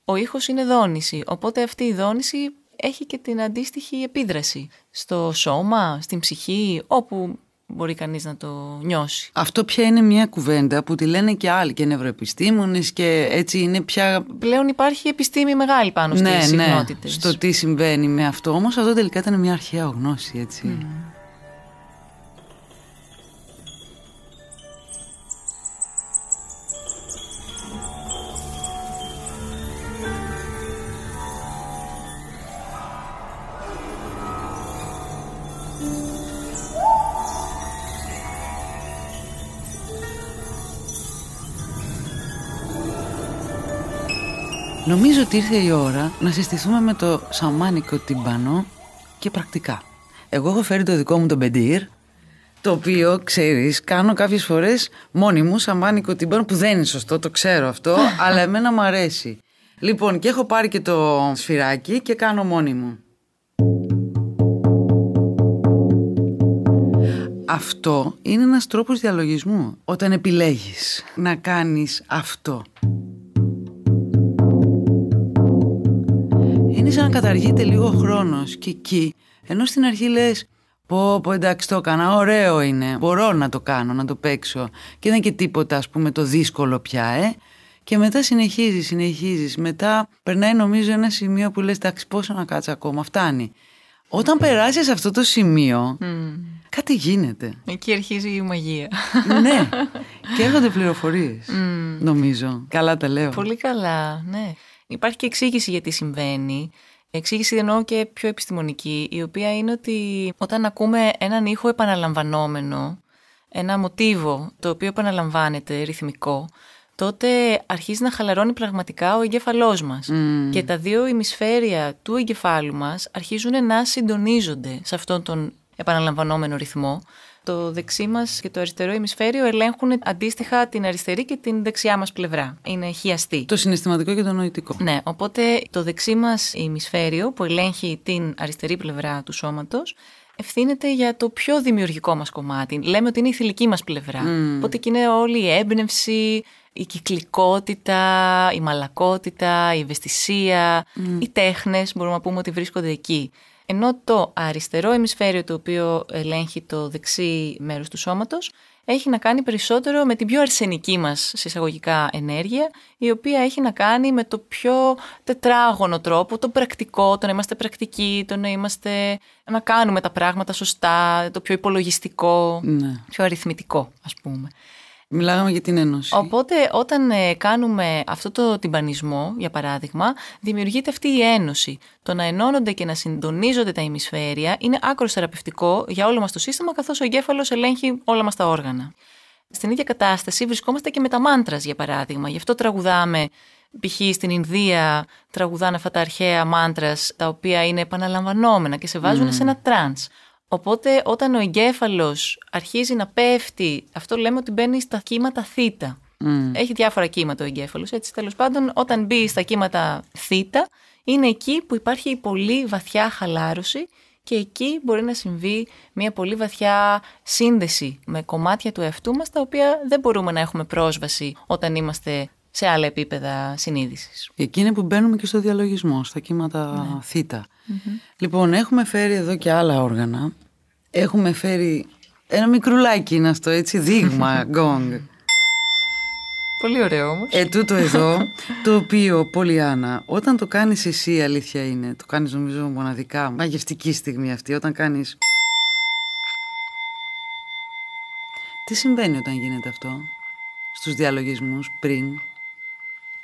Ο ήχος είναι δόνηση, οπότε αυτή η δόνηση έχει και την αντίστοιχη επίδραση στο σώμα, στην ψυχή, όπου μπορεί κανείς να το νιώσει. Αυτό πια είναι μια κουβέντα που τη λένε και άλλοι και νευροεπιστήμονες και έτσι είναι πια Πλέον υπάρχει επιστήμη μεγάλη πάνω στις ναι, ναι, συχνότητες. στο τι συμβαίνει με αυτό. Όμως αυτό τελικά ήταν μια αρχαία γνώση, έτσι. Νομίζω ότι ήρθε η ώρα να συστηθούμε με το σαμάνικο τυμπανό και πρακτικά. Εγώ έχω φέρει το δικό μου το μπεντήρ, το οποίο, ξέρεις, κάνω κάποιες φορές μόνη μου σαμάνικο τυμπανό, που δεν είναι σωστό, το ξέρω αυτό, αλλά εμένα μου αρέσει. Λοιπόν, και έχω πάρει και το σφυράκι και κάνω μόνη μου. Αυτό είναι ένας τρόπος διαλογισμού. Όταν επιλέγεις να κάνεις αυτό. Είναι σαν να καταργείται λίγο χρόνος και εκεί, ενώ στην αρχή λες πω πω εντάξει το έκανα, ωραίο είναι, μπορώ να το κάνω, να το παίξω και δεν είναι και τίποτα ας πούμε το δύσκολο πια ε. Και μετά συνεχίζεις, συνεχίζεις, μετά περνάει νομίζω ένα σημείο που λες εντάξει πόσο να κάτω ακόμα, φτάνει. Όταν περάσεις αυτό το σημείο, κάτι γίνεται. Εκεί αρχίζει η μαγεία. ναι, και έρχονται πληροφορίες, νομίζω. Καλά τα λέω. Πολύ καλά, ναι. Υπάρχει και εξήγηση γιατί συμβαίνει. Εξήγηση εννοώ και πιο επιστημονική, η οποία είναι ότι όταν ακούμε έναν ήχο επαναλαμβανόμενο, ένα μοτίβο το οποίο επαναλαμβάνεται ρυθμικό, τότε αρχίζει να χαλαρώνει πραγματικά ο εγκέφαλός μας. Και τα δύο ημισφαίρια του εγκεφάλου μας αρχίζουν να συντονίζονται σε αυτόν τον επαναλαμβανόμενο ρυθμό. Το δεξί μας και το αριστερό ημισφαίριο ελέγχουν αντίστοιχα την αριστερή και την δεξιά μας πλευρά. Είναι χιαστή. Το συναισθηματικό και το νοητικό. Ναι, οπότε το δεξί μας ημισφαίριο που ελέγχει την αριστερή πλευρά του σώματος ευθύνεται για το πιο δημιουργικό μας κομμάτι. Λέμε ότι είναι η θηλυκή μας πλευρά. Οπότε εκεί είναι όλη η έμπνευση, η κυκλικότητα, η μαλακότητα, η ευαισθησία, οι τέχνες μπορούμε να πούμε ότι βρίσκονται εκεί. Ενώ το αριστερό ημισφαίριο το οποίο ελέγχει το δεξί μέρος του σώματος έχει να κάνει περισσότερο με την πιο αρσενική μας συσσαγωγικά ενέργεια η οποία έχει να κάνει με το πιο τετράγωνο τρόπο, το πρακτικό, το να είμαστε πρακτικοί, το να, είμαστε, να κάνουμε τα πράγματα σωστά, το πιο υπολογιστικό, Ναι. πιο αριθμητικό ας πούμε. Μιλάγαμε για την ένωση. Οπότε όταν ε, κάνουμε αυτό το τυμπανισμό, για παράδειγμα, δημιουργείται αυτή η ένωση. Το να ενώνονται και να συντονίζονται τα ημισφαίρια είναι άκρως θεραπευτικό για όλο μας το σύστημα, καθώς ο εγκέφαλος ελέγχει όλα μας τα όργανα. Στην ίδια κατάσταση βρισκόμαστε και με τα mantras, για παράδειγμα. Γι' αυτό τραγουδάμε π.χ. στην Ινδία τραγουδάνε αυτά τα αρχαία mantras τα οποία είναι επαναλαμβανόμενα και σε βάζουν σε ένα trance. Οπότε όταν ο εγκέφαλος αρχίζει να πέφτει, αυτό λέμε ότι μπαίνει στα κύματα θήτα. Έχει διάφορα κύματα ο εγκέφαλος, έτσι τέλος πάντων όταν μπει στα κύματα θήτα είναι εκεί που υπάρχει πολύ βαθιά χαλάρωση και εκεί μπορεί να συμβεί μια πολύ βαθιά σύνδεση με κομμάτια του εαυτού μας τα οποία δεν μπορούμε να έχουμε πρόσβαση όταν είμαστε σε άλλα επίπεδα συνείδησης. Εκείνη που μπαίνουμε και στο διαλογισμό, στα κύματα ναι. θητα Λοιπόν, έχουμε φέρει εδώ και άλλα όργανα. Έχουμε φέρει ένα μικρουλάκι είναι αυτό, έτσι, δείγμα, γκονγκ. Πολύ ωραίο όμως. Ε, τούτο εδώ, το οποίο, Πολυάννα, όταν το κάνεις εσύ, αλήθεια είναι, το κάνεις νομίζω μοναδικά, μαγευτική στιγμή αυτή, όταν κάνεις... Τι συμβαίνει όταν γίνεται αυτό, στους διαλογισμούς, πριν,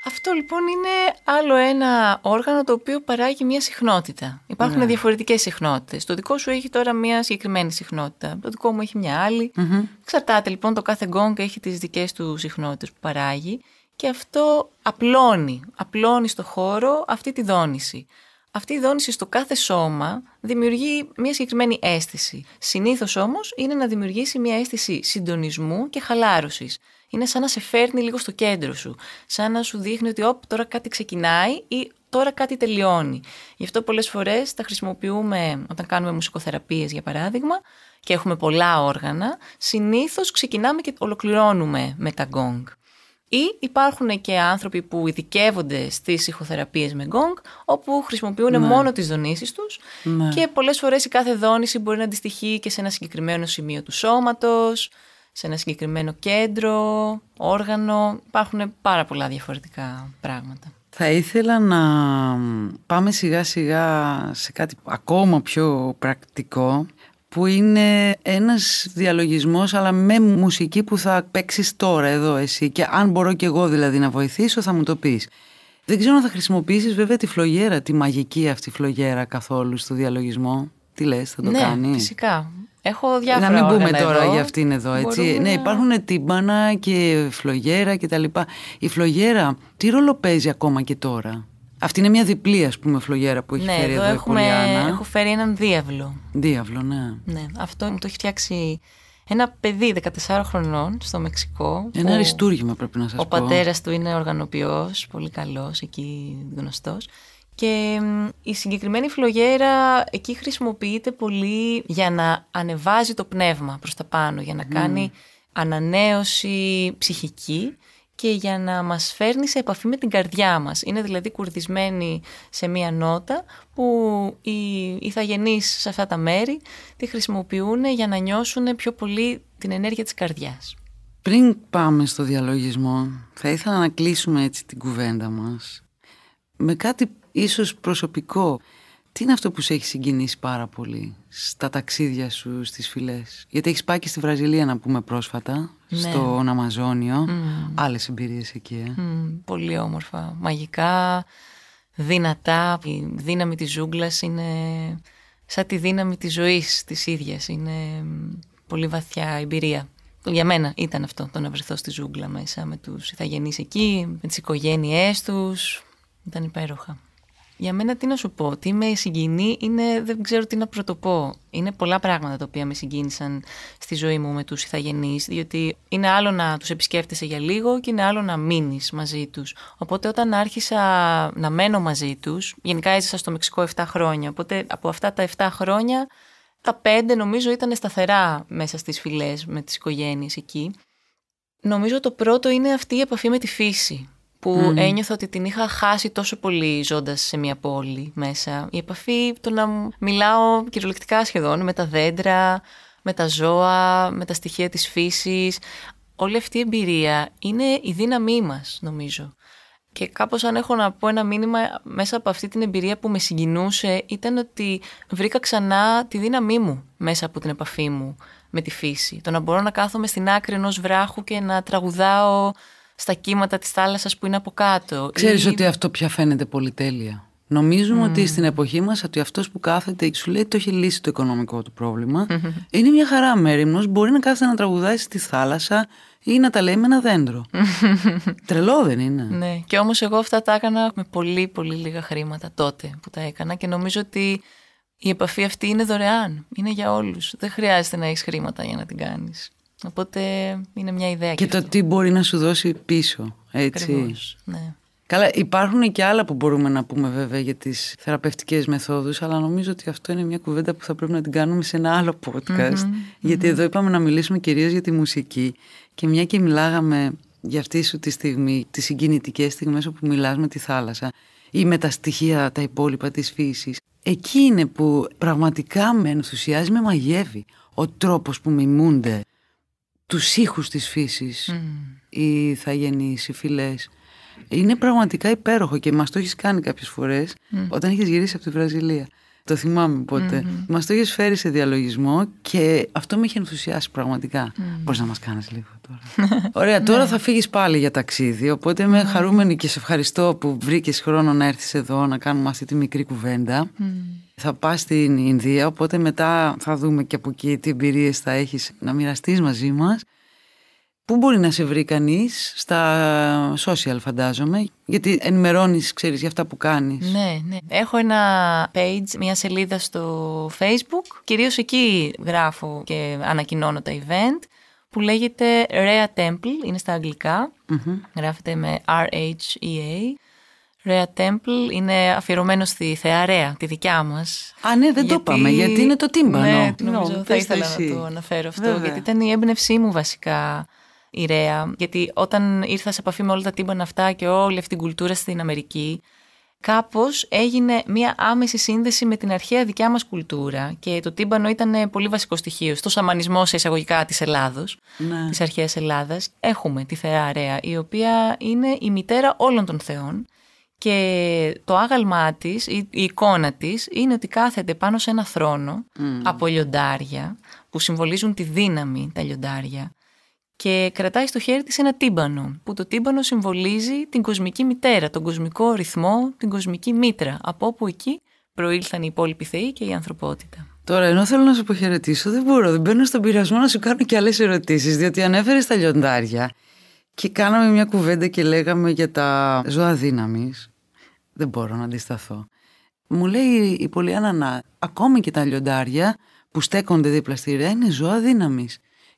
αυτό λοιπόν είναι άλλο ένα όργανο το οποίο παράγει μια συχνότητα. Υπάρχουν ναι. διαφορετικές συχνότητες. Το δικό σου έχει τώρα μια συγκεκριμένη συχνότητα. Το δικό μου έχει μια άλλη. mm Εξαρτάται λοιπόν το κάθε γκονγκ έχει τις δικές του συχνότητες που παράγει και αυτό απλώνει, απλώνει στο χώρο αυτή τη δόνηση. Αυτή η δόνηση στο κάθε σώμα δημιουργεί μια συγκεκριμένη αίσθηση. Συνήθως όμως είναι να δημιουργήσει μια αίσθηση συντονισμού και χαλάρωσης είναι σαν να σε φέρνει λίγο στο κέντρο σου. Σαν να σου δείχνει ότι όπ, τώρα κάτι ξεκινάει ή τώρα κάτι τελειώνει. Γι' αυτό πολλές φορές τα χρησιμοποιούμε όταν κάνουμε μουσικοθεραπείες για παράδειγμα και έχουμε πολλά όργανα, συνήθως ξεκινάμε και ολοκληρώνουμε με τα γκόγκ. Ή υπάρχουν και άνθρωποι που ειδικεύονται στις ηχοθεραπείες με γκόγκ, όπου χρησιμοποιούν ναι. μόνο τις δονήσεις τους ναι. και πολλές φορές η κάθε δόνηση μπορεί να αντιστοιχεί και σε ένα συγκεκριμένο σημείο του σώματος, σε ένα συγκεκριμένο κέντρο, όργανο. Υπάρχουν πάρα πολλά διαφορετικά πράγματα. Θα ήθελα να πάμε σιγά σιγά σε κάτι ακόμα πιο πρακτικό που είναι ένας διαλογισμός αλλά με μουσική που θα παίξεις τώρα εδώ εσύ και αν μπορώ και εγώ δηλαδή να βοηθήσω θα μου το πεις. Δεν ξέρω αν θα χρησιμοποιήσεις βέβαια τη φλογέρα, τη μαγική αυτή φλογέρα καθόλου στο διαλογισμό. Τι λες, θα το ναι, κάνεις; φυσικά. Έχω διάφορα Να μην πούμε εδώ. τώρα για αυτήν εδώ, έτσι. Ναι, υπάρχουν τύμπανα και φλογέρα και τα λοιπά. Η φλογέρα, τι ρόλο παίζει ακόμα και τώρα; Αυτή είναι μια διπλή, ας πούμε, φλογέρα που έχει ναι, φέρει εδώ, εδώ έχουμε, η Πολιάνα. έχω φέρει έναν διάβλο. Διάβλο, ναι. Ναι, αυτό μου το έχει φτιάξει ένα παιδί 14 χρονών στο Μεξικό. Ένα αριστούργημα πρέπει να σας ο πω. Ο πατέρας του είναι οργανοποιός, πολύ καλός, εκεί γνωστός. Και η συγκεκριμένη φλογέρα εκεί χρησιμοποιείται πολύ για να ανεβάζει το πνεύμα προς τα πάνω, για να κάνει ανανέωση ψυχική και για να μας φέρνει σε επαφή με την καρδιά μας. Είναι δηλαδή κουρδισμένη σε μία νότα που οι ηθαγενείς σε αυτά τα μέρη τη χρησιμοποιούν για να νιώσουν πιο πολύ την ενέργεια της καρδιάς. Πριν πάμε στο διαλογισμό, θα ήθελα να κλείσουμε έτσι την κουβέντα μας με κάτι ίσως προσωπικό. Τι είναι αυτό που σε έχει συγκινήσει πάρα πολύ στα ταξίδια σου στις φυλές; Γιατί έχεις πάει και στη Βραζιλία να πούμε πρόσφατα, Ναι. στον Αμαζόνιο. Άλλες εμπειρίες εκεί. Ε. Μμ, πολύ όμορφα, μαγικά, δυνατά. Η δύναμη της ζούγκλας είναι σαν τη δύναμη της ζωής της ίδιας. Είναι μ, πολύ βαθιά εμπειρία. Για μένα ήταν αυτό το να βρεθώ στη ζούγκλα μέσα με τους ηθαγενείς εκεί, με τις οικογένειές τους. Ήταν υπέροχα. Για μένα τι να σου πω, τι με συγκινεί είναι, δεν ξέρω τι να πρωτοπώ. Είναι πολλά πράγματα τα οποία με συγκίνησαν στη ζωή μου με τους ηθαγενείς, διότι είναι άλλο να τους επισκέφτεσαι για λίγο και είναι άλλο να μείνεις μαζί τους. Οπότε όταν άρχισα να μένω μαζί τους, γενικά έζησα στο Μεξικό 7 χρόνια, οπότε από αυτά τα 7 χρόνια, τα 5 νομίζω ήταν σταθερά μέσα στις φυλές με τις οικογένειες εκεί. Νομίζω το πρώτο είναι αυτή η επαφή με τη φύση που ένιωθα ότι την είχα χάσει τόσο πολύ ζώντας σε μια πόλη μέσα. Η επαφή, το να μιλάω κυριολεκτικά σχεδόν με τα δέντρα, με τα ζώα, με τα στοιχεία της φύσης. Όλη αυτή η εμπειρία είναι η δύναμή μας, νομίζω. Και κάπως αν έχω να πω ένα μήνυμα μέσα από αυτή την εμπειρία που με συγκινούσε ήταν ότι βρήκα ξανά τη δύναμή μου μέσα από την επαφή μου με τη φύση. Το να μπορώ να κάθομαι στην άκρη ενός βράχου και να τραγουδάω στα κύματα της θάλασσας που είναι από κάτω. Ξέρεις ότι αυτό πια φαίνεται πολυτέλεια. Νομίζουμε ότι στην εποχή μας ότι αυτός που κάθεται σου λέει το έχει λύσει το οικονομικό του προβλημα είναι μια χαρά μέρημνος, μπορεί να κάθεται να τραγουδάει στη θάλασσα ή να τα λέει με ένα δέντρο. Τρελό δεν είναι. Ναι, και όμως εγώ αυτά τα έκανα με πολύ πολύ λίγα χρήματα τότε που τα έκανα και νομίζω ότι η επαφή αυτή είναι δωρεάν, είναι για όλους. Δεν χρειάζεται να έχεις χρήματα για να την κάνεις. Οπότε είναι μια ιδέα. Και, το τι μπορεί να σου δώσει πίσω, έτσι. Ακριβώς, ναι. Καλά, υπάρχουν και άλλα που μπορούμε να πούμε βέβαια για τις θεραπευτικές μεθόδους, αλλά νομίζω ότι αυτό είναι μια κουβέντα που θα πρέπει να την κάνουμε σε ένα άλλο podcast, γιατι εδώ είπαμε να μιλήσουμε κυρίως για τη μουσική και μια και μιλάγαμε για αυτή σου τη στιγμή, τις συγκινητικές στιγμές όπου μιλάς με τη θάλασσα ή με τα στοιχεία τα υπόλοιπα της φύσης. Εκεί είναι που πραγματικά με ενθουσιάζει, με μαγεύει ο τρόπος που μιμούνται τους ήχους της φύσης mm. οι θαγενείς, οι φυλές. Είναι πραγματικά υπέροχο και μας το έχεις κάνει κάποιες φορές όταν είχες γυρίσει από τη Βραζιλία. Το θυμάμαι ποτέ. Mm-hmm. Μας το έχεις φέρει σε διαλογισμό και αυτό με είχε ενθουσιάσει πραγματικά. Mm. Μπορείς να μας κάνεις λίγο τώρα. Ωραία, τώρα ναι. θα φύγεις πάλι για ταξίδι. Οπότε είμαι χαρούμενη και σε ευχαριστώ που βρήκες χρόνο να έρθεις εδώ να κάνουμε αυτή τη μικρή κουβέντα. Θα πας στην Ινδία, οπότε μετά θα δούμε και από εκεί τι εμπειρίες θα έχεις να μοιραστείς μαζί μας. Πού μπορεί να σε βρει κανείς, στα social φαντάζομαι, γιατί ενημερώνεις, ξέρεις, για αυτά που κάνεις. Ναι, ναι. Έχω ένα page, μια σελίδα στο facebook, κυρίως εκεί γράφω και ανακοινώνω τα event, που λέγεται Rhea Temple, είναι στα αγγλικα γράφεται με R-H-E-A. Rhea Temple είναι αφιερωμένο στη Θεά Ρέα, τη δικιά μας. Α, ναι, δεν το είπαμε, γιατί είναι το τύμπανο. Ναι, νομίζω, θα ήθελα να το αναφέρω αυτό, γιατί ήταν η έμπνευσή μου βασικά ηρέα, γιατί όταν ήρθα σε επαφή με όλα τα τύμπανα αυτά και όλη αυτή την κουλτούρα στην Αμερική, κάπως έγινε μια άμεση σύνδεση με την αρχαία δικιά μας κουλτούρα και το τύμπανο ήταν πολύ βασικό στοιχείο στο σαμανισμό σε εισαγωγικά της Ελλάδος, ναι. της αρχαίας Ελλάδας. Έχουμε τη θεά Ρέα, η οποία είναι η μητέρα όλων των θεών και το άγαλμά της, η, εικόνα της είναι ότι κάθεται πάνω σε ένα θρόνο από λιοντάρια που συμβολίζουν τη δύναμη τα λιοντάρια και κρατάει στο χέρι της ένα τύμπανο, που το τύμπανο συμβολίζει την κοσμική μητέρα, τον κοσμικό ρυθμό, την κοσμική μήτρα, από όπου εκεί προήλθαν οι υπόλοιποι θεοί και η ανθρωπότητα. Τώρα, ενώ θέλω να σε αποχαιρετήσω, δεν μπορώ, δεν μπαίνω στον πειρασμό να σου κάνω και άλλες ερωτήσεις, διότι ανέφερες τα λιοντάρια και κάναμε μια κουβέντα και λέγαμε για τα ζώα δύναμη. Δεν μπορώ να αντισταθώ. Μου λέει η Πολιάνα να ακόμη και τα λιοντάρια που στέκονται δίπλα στη ρέα είναι ζώα δύναμη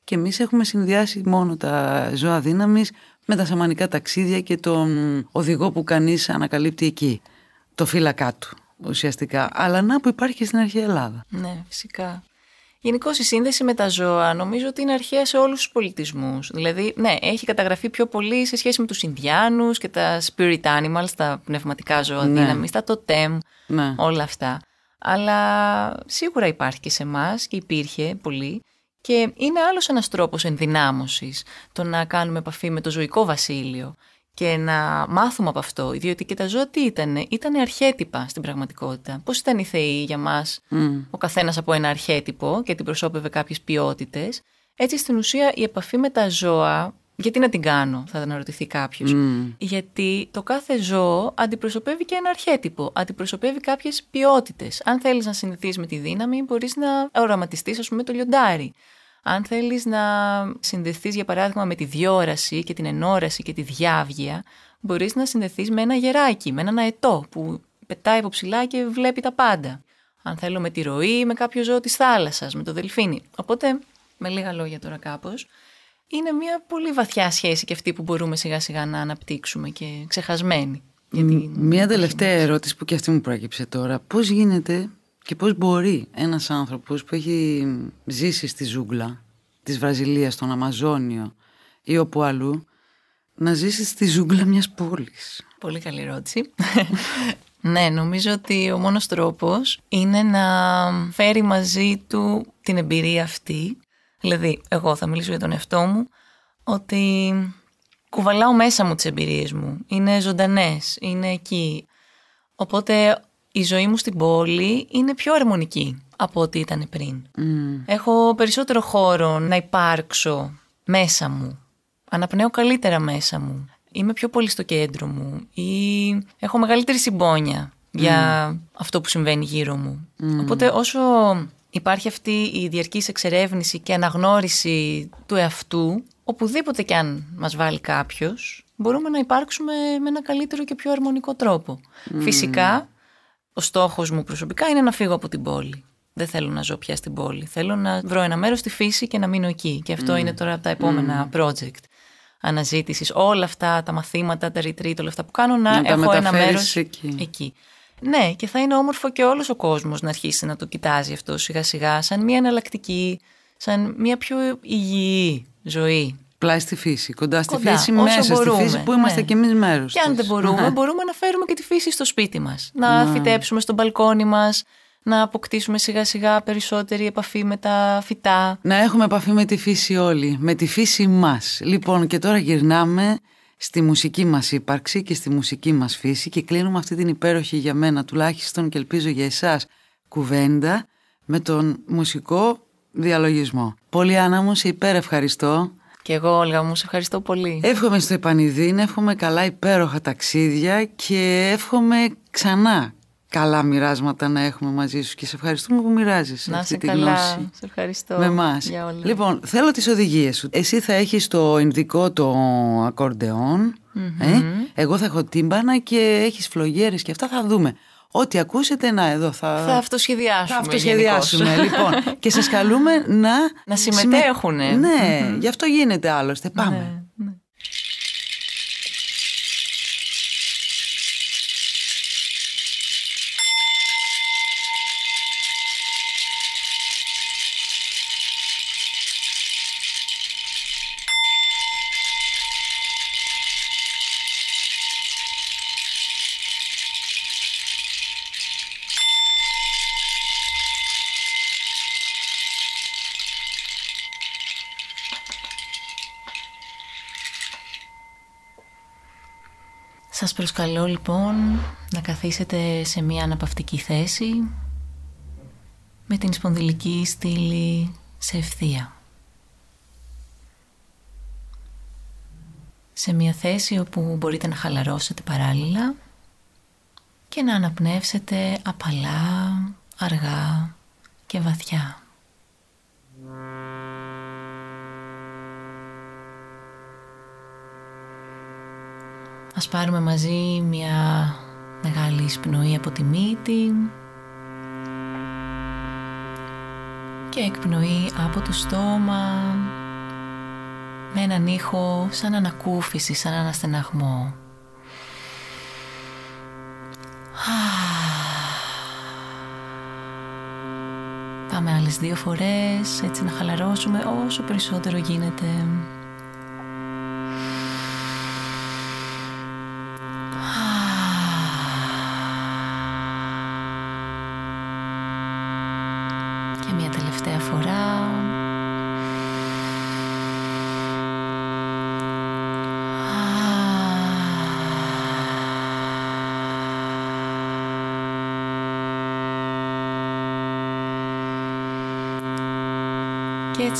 και εμείς έχουμε συνδυάσει μόνο τα ζώα δύναμης με τα σαμανικά ταξίδια και τον οδηγό που κανείς ανακαλύπτει εκεί, το φύλακά του ουσιαστικά. Αλλά να που υπάρχει και στην αρχαία Ελλάδα. Ναι, φυσικά. Γενικώ η σύνδεση με τα ζώα νομίζω ότι είναι αρχαία σε όλους τους πολιτισμούς. Δηλαδή, ναι, έχει καταγραφεί πιο πολύ σε σχέση με τους Ινδιάνους και τα spirit animals, τα πνευματικά ζώα ναι. δύναμης, τα totem, ναι. όλα αυτά. Αλλά σίγουρα υπάρχει και σε εμάς και υπήρχε πολύ. Και είναι άλλος ένας τρόπος ενδυνάμωσης το να κάνουμε επαφή με το ζωικό βασίλειο και να μάθουμε από αυτό, διότι και τα ζώα τι ήτανε, ήτανε αρχέτυπα στην πραγματικότητα. Πώς ήταν οι θεοί για μας, ο καθένας από ένα αρχέτυπο και την προσώπευε κάποιες ποιότητες. Έτσι στην ουσία η επαφή με τα ζώα, γιατί να την κάνω, θα αναρωτηθεί κάποιος. Γιατί το κάθε ζώο αντιπροσωπεύει και ένα αρχέτυπο, αντιπροσωπεύει κάποιες ποιότητες. Αν θέλεις να συνδεθεί με τη δύναμη, μπορείς να οραματιστείς, ας πούμε, το λιοντάρι. Αν θέλεις να συνδεθείς για παράδειγμα με τη διόραση και την ενόραση και τη διάβγεια, μπορείς να συνδεθείς με ένα γεράκι, με έναν αετό που πετάει από ψηλά και βλέπει τα πάντα. Αν θέλω με τη ροή, με κάποιο ζώο της θάλασσας, με το δελφίνι. Οπότε, με λίγα λόγια τώρα κάπως, είναι μια πολύ βαθιά σχέση και αυτή που μπορούμε σιγά σιγά να αναπτύξουμε και ξεχασμένη. Μια τελευταία ερώτηση που και αυτή μου προέκυψε τώρα. Πώς γίνεται και πώς μπορεί ένας άνθρωπος που έχει ζήσει στη ζούγκλα της Βραζιλίας, στον Αμαζόνιο ή όπου αλλού, να ζήσει στη ζούγκλα μιας πόλης; Πολύ καλή ερώτηση. ναι, νομίζω ότι ο μόνος τρόπος είναι να φέρει μαζί του την εμπειρία αυτή. Δηλαδή, εγώ θα μιλήσω για τον εαυτό μου, ότι κουβαλάω μέσα μου τις εμπειρίες μου. Είναι ζωντανές, είναι εκεί. Οπότε η ζωή μου στην πόλη είναι πιο αρμονική από ό,τι ήταν πριν. Έχω περισσότερο χώρο να υπάρξω μέσα μου. Αναπνέω καλύτερα μέσα μου. Είμαι πιο πολύ στο κέντρο μου ή έχω μεγαλύτερη συμπόνια για αυτό που συμβαίνει γύρω μου. Οπότε όσο υπάρχει αυτή η διαρκής εξερεύνηση και αναγνώριση του εαυτού, οπουδήποτε κι αν μας βάλει κάποιος, μπορούμε να υπάρξουμε με ένα καλύτερο και πιο αρμονικό τρόπο. Φυσικά, ο στόχος μου προσωπικά είναι να φύγω από την πόλη. Δεν θέλω να ζω πια στην πόλη. Θέλω να βρω ένα μέρος στη φύση και να μείνω εκεί. Και αυτό είναι τώρα από τα επόμενα project αναζήτησης. Όλα αυτά τα μαθήματα, τα retreat, όλα αυτά που κάνω, να, Να τα έχω ένα μεταφέρεις μέρος εκεί. εκεί. Ναι, και θα είναι όμορφο και όλος ο κόσμος να αρχίσει να το κοιτάζει αυτό σιγά σιγά σαν μια εναλλακτική, σαν μια πιο υγιή ζωή. Πλάι στη φύση, κοντά στη Κοντά, φύση, όσο μέσα στη μπορούμε, φύση που είμαστε ναι. κι εμείς μέρος Και αν της. δεν μπορούμε, μπορούμε να φέρουμε και τη φύση στο σπίτι μας. Να φυτέψουμε στο μπαλκόνι μας, να αποκτήσουμε σιγά σιγά περισσότερη επαφή με τα φυτά. Να έχουμε επαφή με τη φύση όλοι, με τη φύση μας. Λοιπόν, και τώρα γυρνάμε στη μουσική μας ύπαρξη και στη μουσική μας φύση και κλείνουμε αυτή την υπέροχη για μένα τουλάχιστον και ελπίζω για εσάς κουβέντα με τον μουσικό διαλογισμό. Πολύ Άννα μου, σε υπέρ ευχαριστώ. Και εγώ, Όλγα μου, σε ευχαριστώ πολύ. Εύχομαι στο επανειδήν, εύχομαι καλά υπέροχα ταξίδια και εύχομαι ξανά καλά μοιράσματα να έχουμε μαζί σου και σε ευχαριστούμε που μοιράζεσαι να αυτή είσαι τη καλά. γνώση Σε ευχαριστώ. με εμάς. για όλα. Λοιπόν, θέλω τις οδηγίες σου. Εσύ θα έχεις το ινδικό το ακορντεόν, ε; εγώ θα έχω τύμπανα και έχεις φλογέρες και αυτά θα δούμε. Ό,τι ακούσετε, να εδώ θα... Θα αυτοσχεδιάσουμε. Θα αυτοσχεδιάσουμε, γενικώς. λοιπόν. και σας καλούμε να... Να συμμετέχουνε. Ναι, γι' αυτό γίνεται άλλωστε. Πάμε. Ναι, Σας προσκαλώ λοιπόν να καθίσετε σε μια αναπαυτική θέση με την σπονδυλική στήλη σε ευθεία. Σε μια θέση όπου μπορείτε να χαλαρώσετε παράλληλα και να αναπνεύσετε απαλά, αργά και βαθιά. Ας πάρουμε μαζί μια μεγάλη εισπνοή από τη μύτη και εκπνοή από το στόμα με έναν ήχο σαν ανακούφιση, σαν αναστεναγμό. Πάμε άλλες δύο φορές, έτσι να χαλαρώσουμε όσο περισσότερο γίνεται.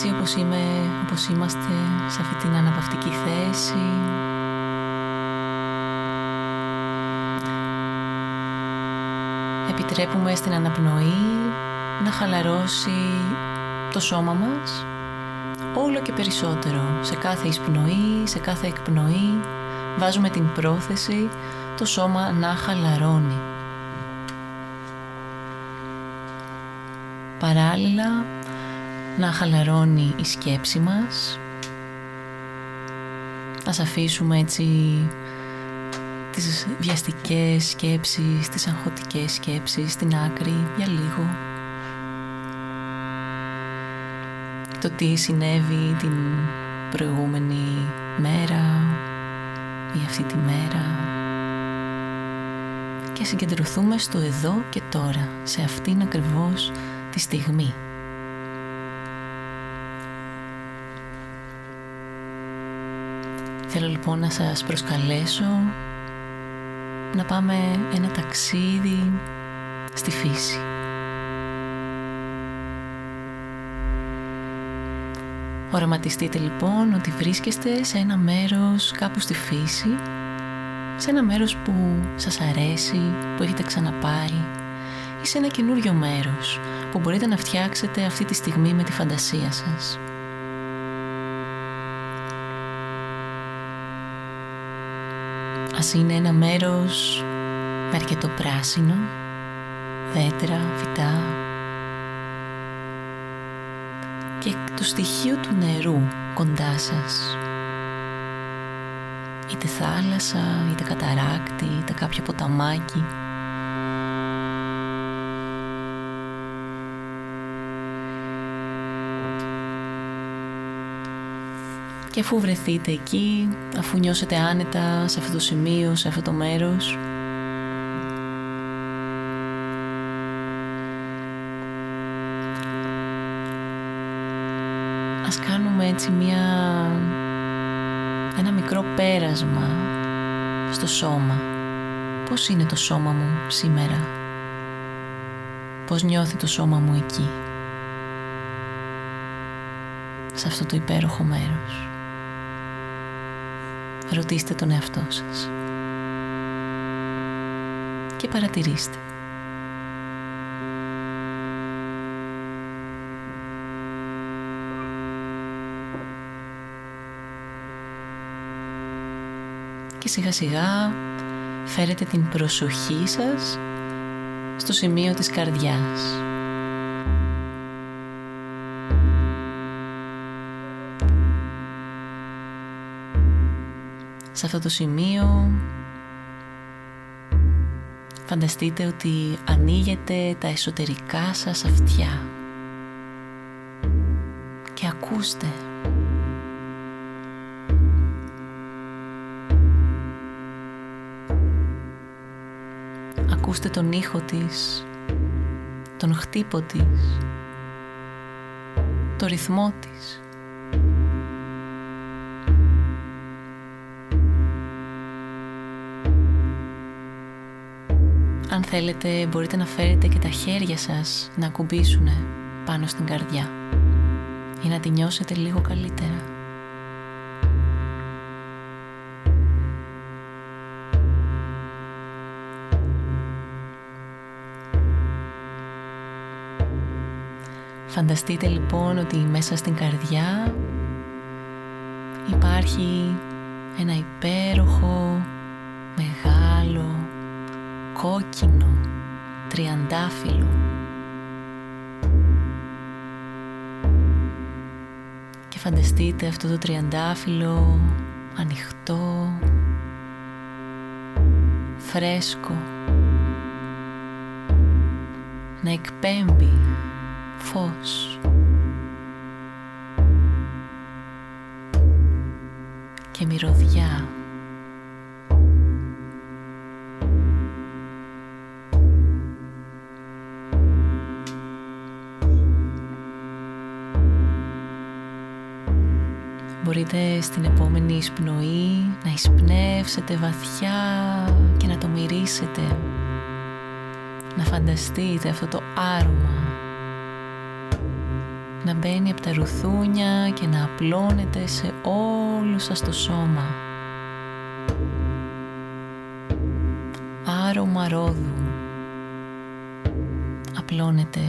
Και έτσι όπως είμαι, όπως είμαστε σε αυτή την αναπαυτική θέση Επιτρέπουμε στην αναπνοή να χαλαρώσει το σώμα μας όλο και περισσότερο. Σε κάθε εισπνοή, σε κάθε εκπνοή βάζουμε την πρόθεση το σώμα να χαλαρώνει. Παράλληλα να χαλαρώνει η σκέψη μας. Ας αφήσουμε έτσι τις βιαστικές σκέψεις, τις αγχωτικές σκέψεις στην άκρη για λίγο. Το τι συνέβη την προηγούμενη μέρα ή αυτή τη μέρα και συγκεντρωθούμε στο εδώ και τώρα, σε αυτήν ακριβώς τη στιγμή. Θέλω λοιπόν να σας προσκαλέσω να πάμε ένα ταξίδι στη φύση. Οραματιστείτε λοιπόν ότι βρίσκεστε σε ένα μέρος κάπου στη φύση, σε ένα μέρος που σας αρέσει, που έχετε ξαναπάει ή σε ένα καινούριο μέρος που μπορείτε να φτιάξετε αυτή τη στιγμή με τη φαντασία σας. Ας είναι ένα μέρος με αρκετό πράσινο, δέντρα, φυτά και το στοιχείο του νερού κοντά σας. Είτε θάλασσα, είτε καταράκτη, είτε κάποιο ποταμάκι. Και αφού βρεθείτε εκεί, αφού νιώσετε άνετα σε αυτό το σημείο, σε αυτό το μέρος, ας κάνουμε έτσι μια, ένα μικρό πέρασμα στο σώμα. Πώς είναι το σώμα μου σήμερα; Πώς νιώθει το σώμα μου εκεί; Σε αυτό το υπέροχο μέρος. Ρωτήστε τον εαυτό σας. Και παρατηρήστε. Και σιγά σιγά φέρετε την προσοχή σας στο σημείο της καρδιάς. Σε αυτό το σημείο. Φανταστείτε ότι ανοίγετε τα εσωτερικά σας αυτιά και ακούστε. Ακούστε τον ήχο της τον χτύπο της το ρυθμό της θέλετε μπορείτε να φέρετε και τα χέρια σας να ακουμπήσουν πάνω στην καρδιά ή να τη νιώσετε λίγο καλύτερα. Φανταστείτε λοιπόν ότι μέσα στην καρδιά υπάρχει ένα υπέροχο, κόκκινο τριαντάφυλλο. Και φανταστείτε αυτό το τριαντάφυλλο ανοιχτό φρέσκο να εκπέμπει φως. Και μυρωδιά στην επόμενη εισπνοή να εισπνεύσετε βαθιά και να το μυρίσετε. Να φανταστείτε αυτό το άρωμα να μπαίνει από τα ρουθούνια και να απλώνεται σε όλο σας το σώμα. Άρωμα ρόδου απλώνεται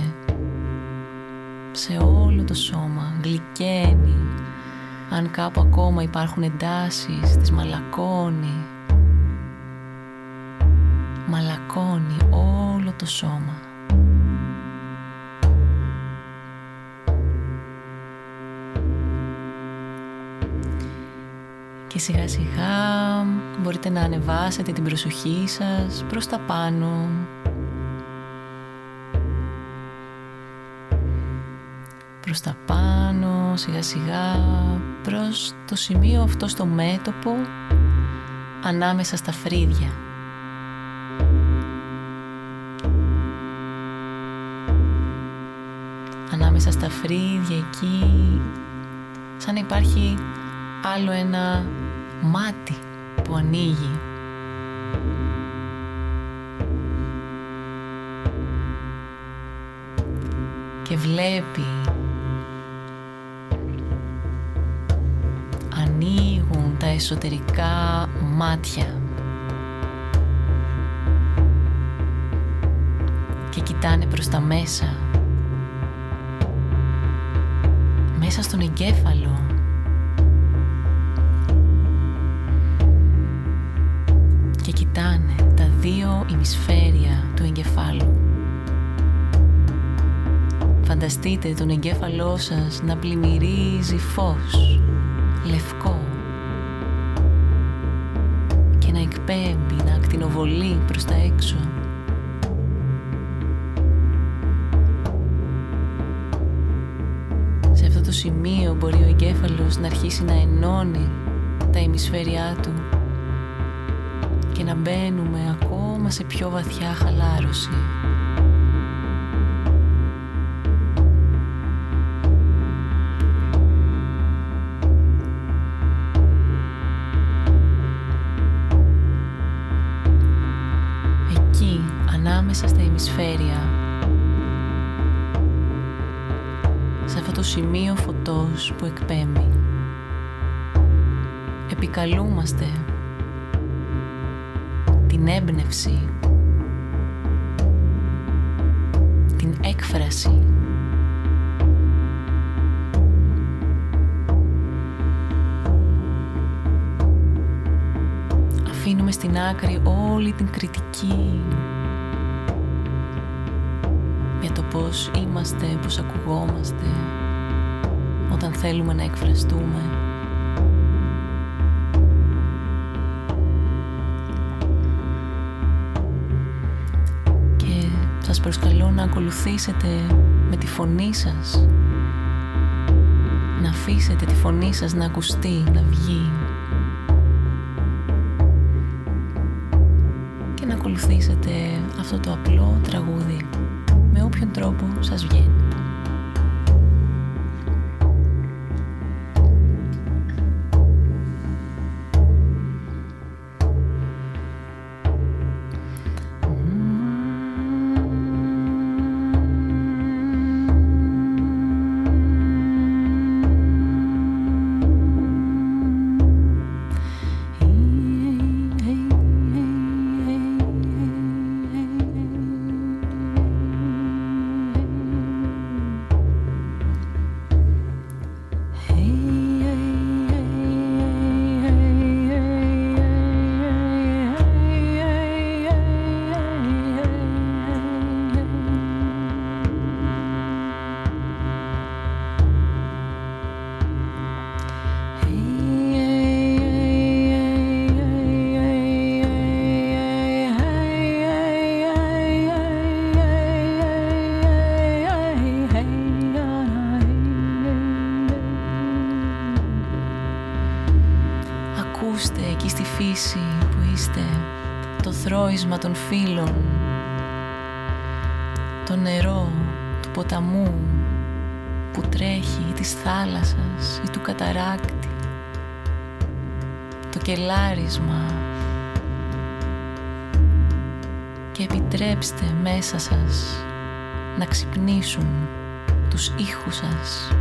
σε όλο το σώμα, γλυκαίνει αν κάπου ακόμα υπάρχουν εντάσεις, τις μαλακώνει. Μαλακώνει όλο το σώμα. Και σιγά σιγά μπορείτε να ανεβάσετε την προσοχή σας προς τα πάνω προς τα πάνω, σιγά σιγά, προς το σημείο αυτό στο μέτωπο, ανάμεσα στα φρύδια. Ανάμεσα στα φρύδια εκεί, σαν να υπάρχει άλλο ένα μάτι που ανοίγει. Και βλέπει εσωτερικά μάτια. Και κοιτάνε προς τα μέσα. Μέσα στον εγκέφαλο. Και κοιτάνε τα δύο ημισφαίρια του εγκεφάλου. Φανταστείτε τον εγκέφαλό σας να πλημμυρίζει φως, λευκό να ενώνει τα ημισφαίριά του και να μπαίνουμε ακόμα σε πιο βαθιά χαλάρωση. Έκφραση, αφήνουμε στην άκρη όλη την κριτική για το πώς είμαστε, πώς ακουγόμαστε, όταν θέλουμε να εκφραστούμε. Προσκαλώ να ακολουθήσετε με τη φωνή σας να αφήσετε τη φωνή σας να ακουστεί, να βγει και να ακολουθήσετε αυτό το απλό τραγούδι με όποιον τρόπο σας βγαίνει. Των φίλων, το νερό του ποταμού που τρέχει ή της θάλασσας ή του καταράκτη, το κελάρισμα και επιτρέψτε μέσα σας να ξυπνήσουν τους ήχους σας.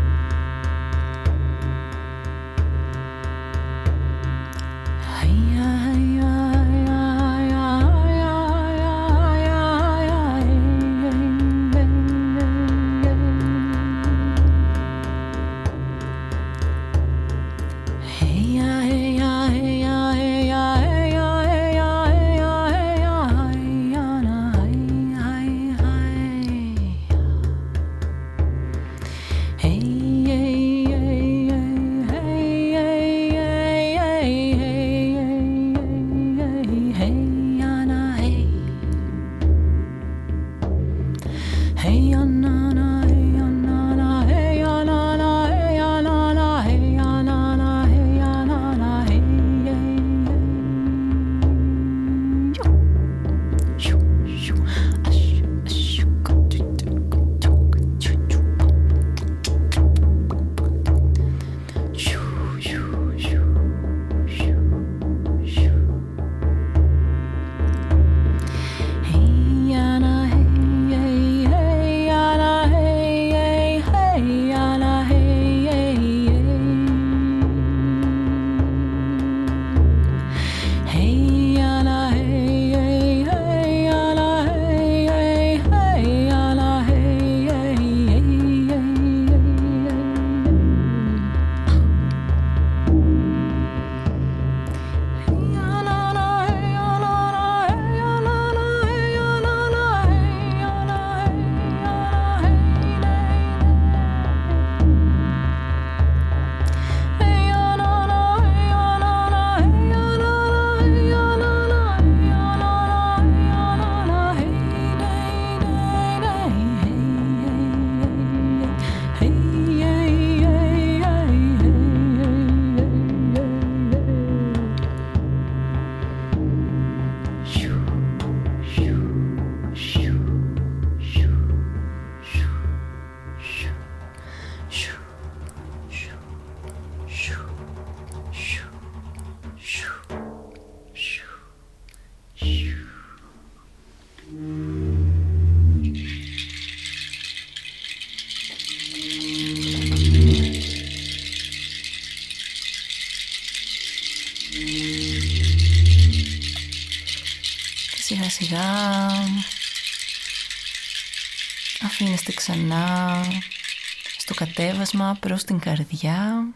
Κατέβασμα προς την καρδιά.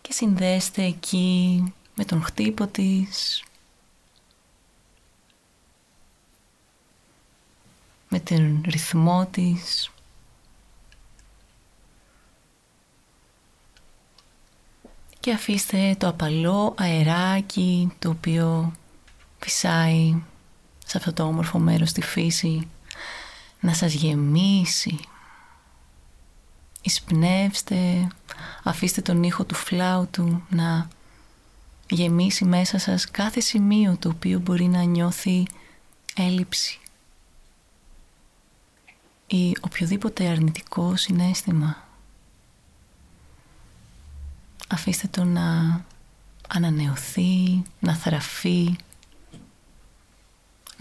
Και συνδέστε εκεί με τον χτύπο της με τον ρυθμό της. Και αφήστε το απαλό αεράκι το οποίο φυσάει σε αυτό το όμορφο μέρος στη φύση να σας γεμίσει. Εισπνεύστε, αφήστε τον ήχο του φλάουτου να γεμίσει μέσα σας κάθε σημείο το οποίο μπορεί να νιώθει έλλειψη ή οποιοδήποτε αρνητικό συνέστημα. Αφήστε το να ανανεωθεί, να θραφεί,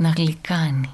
να γλυκάνει.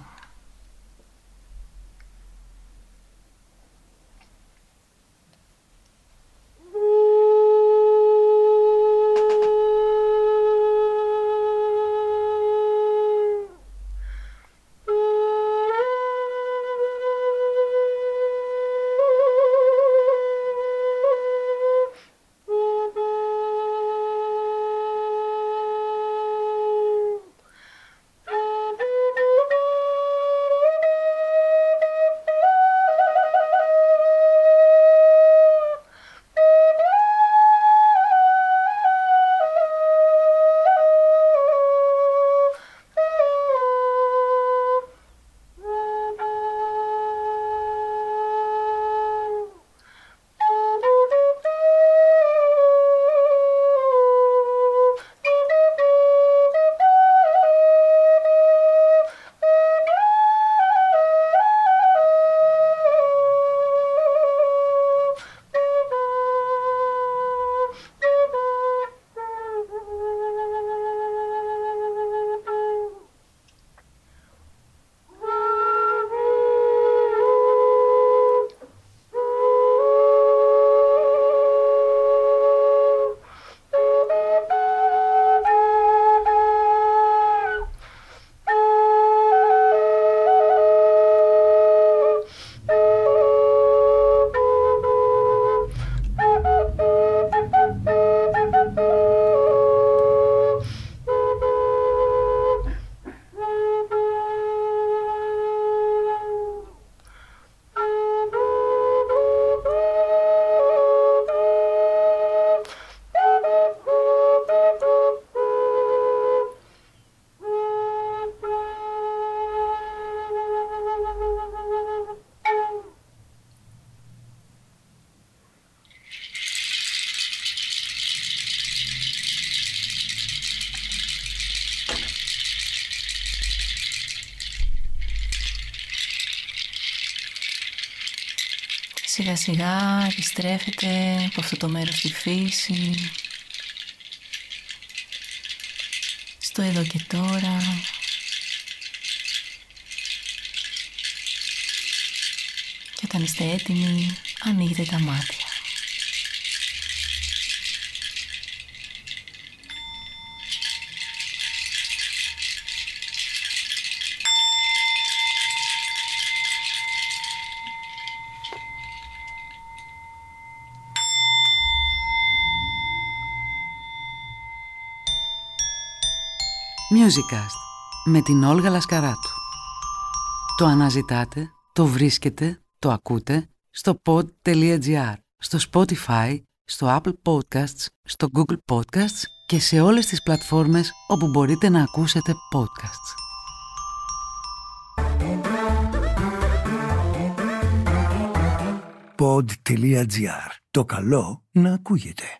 Σιγά σιγά επιστρέφετε από αυτό το μέρος στη φύση. Στο εδώ και τώρα. Και όταν είστε έτοιμοι ανοίγετε τα μάτια Musicast με την Όλγα Λασκαράτου. Το αναζητάτε, το βρίσκετε, το ακούτε στο pod.gr, στο Spotify, στο Apple Podcasts, στο Google Podcasts και σε όλες τις πλατφόρμες όπου μπορείτε να ακούσετε podcasts. Pod.gr. Το καλό να ακούγεται.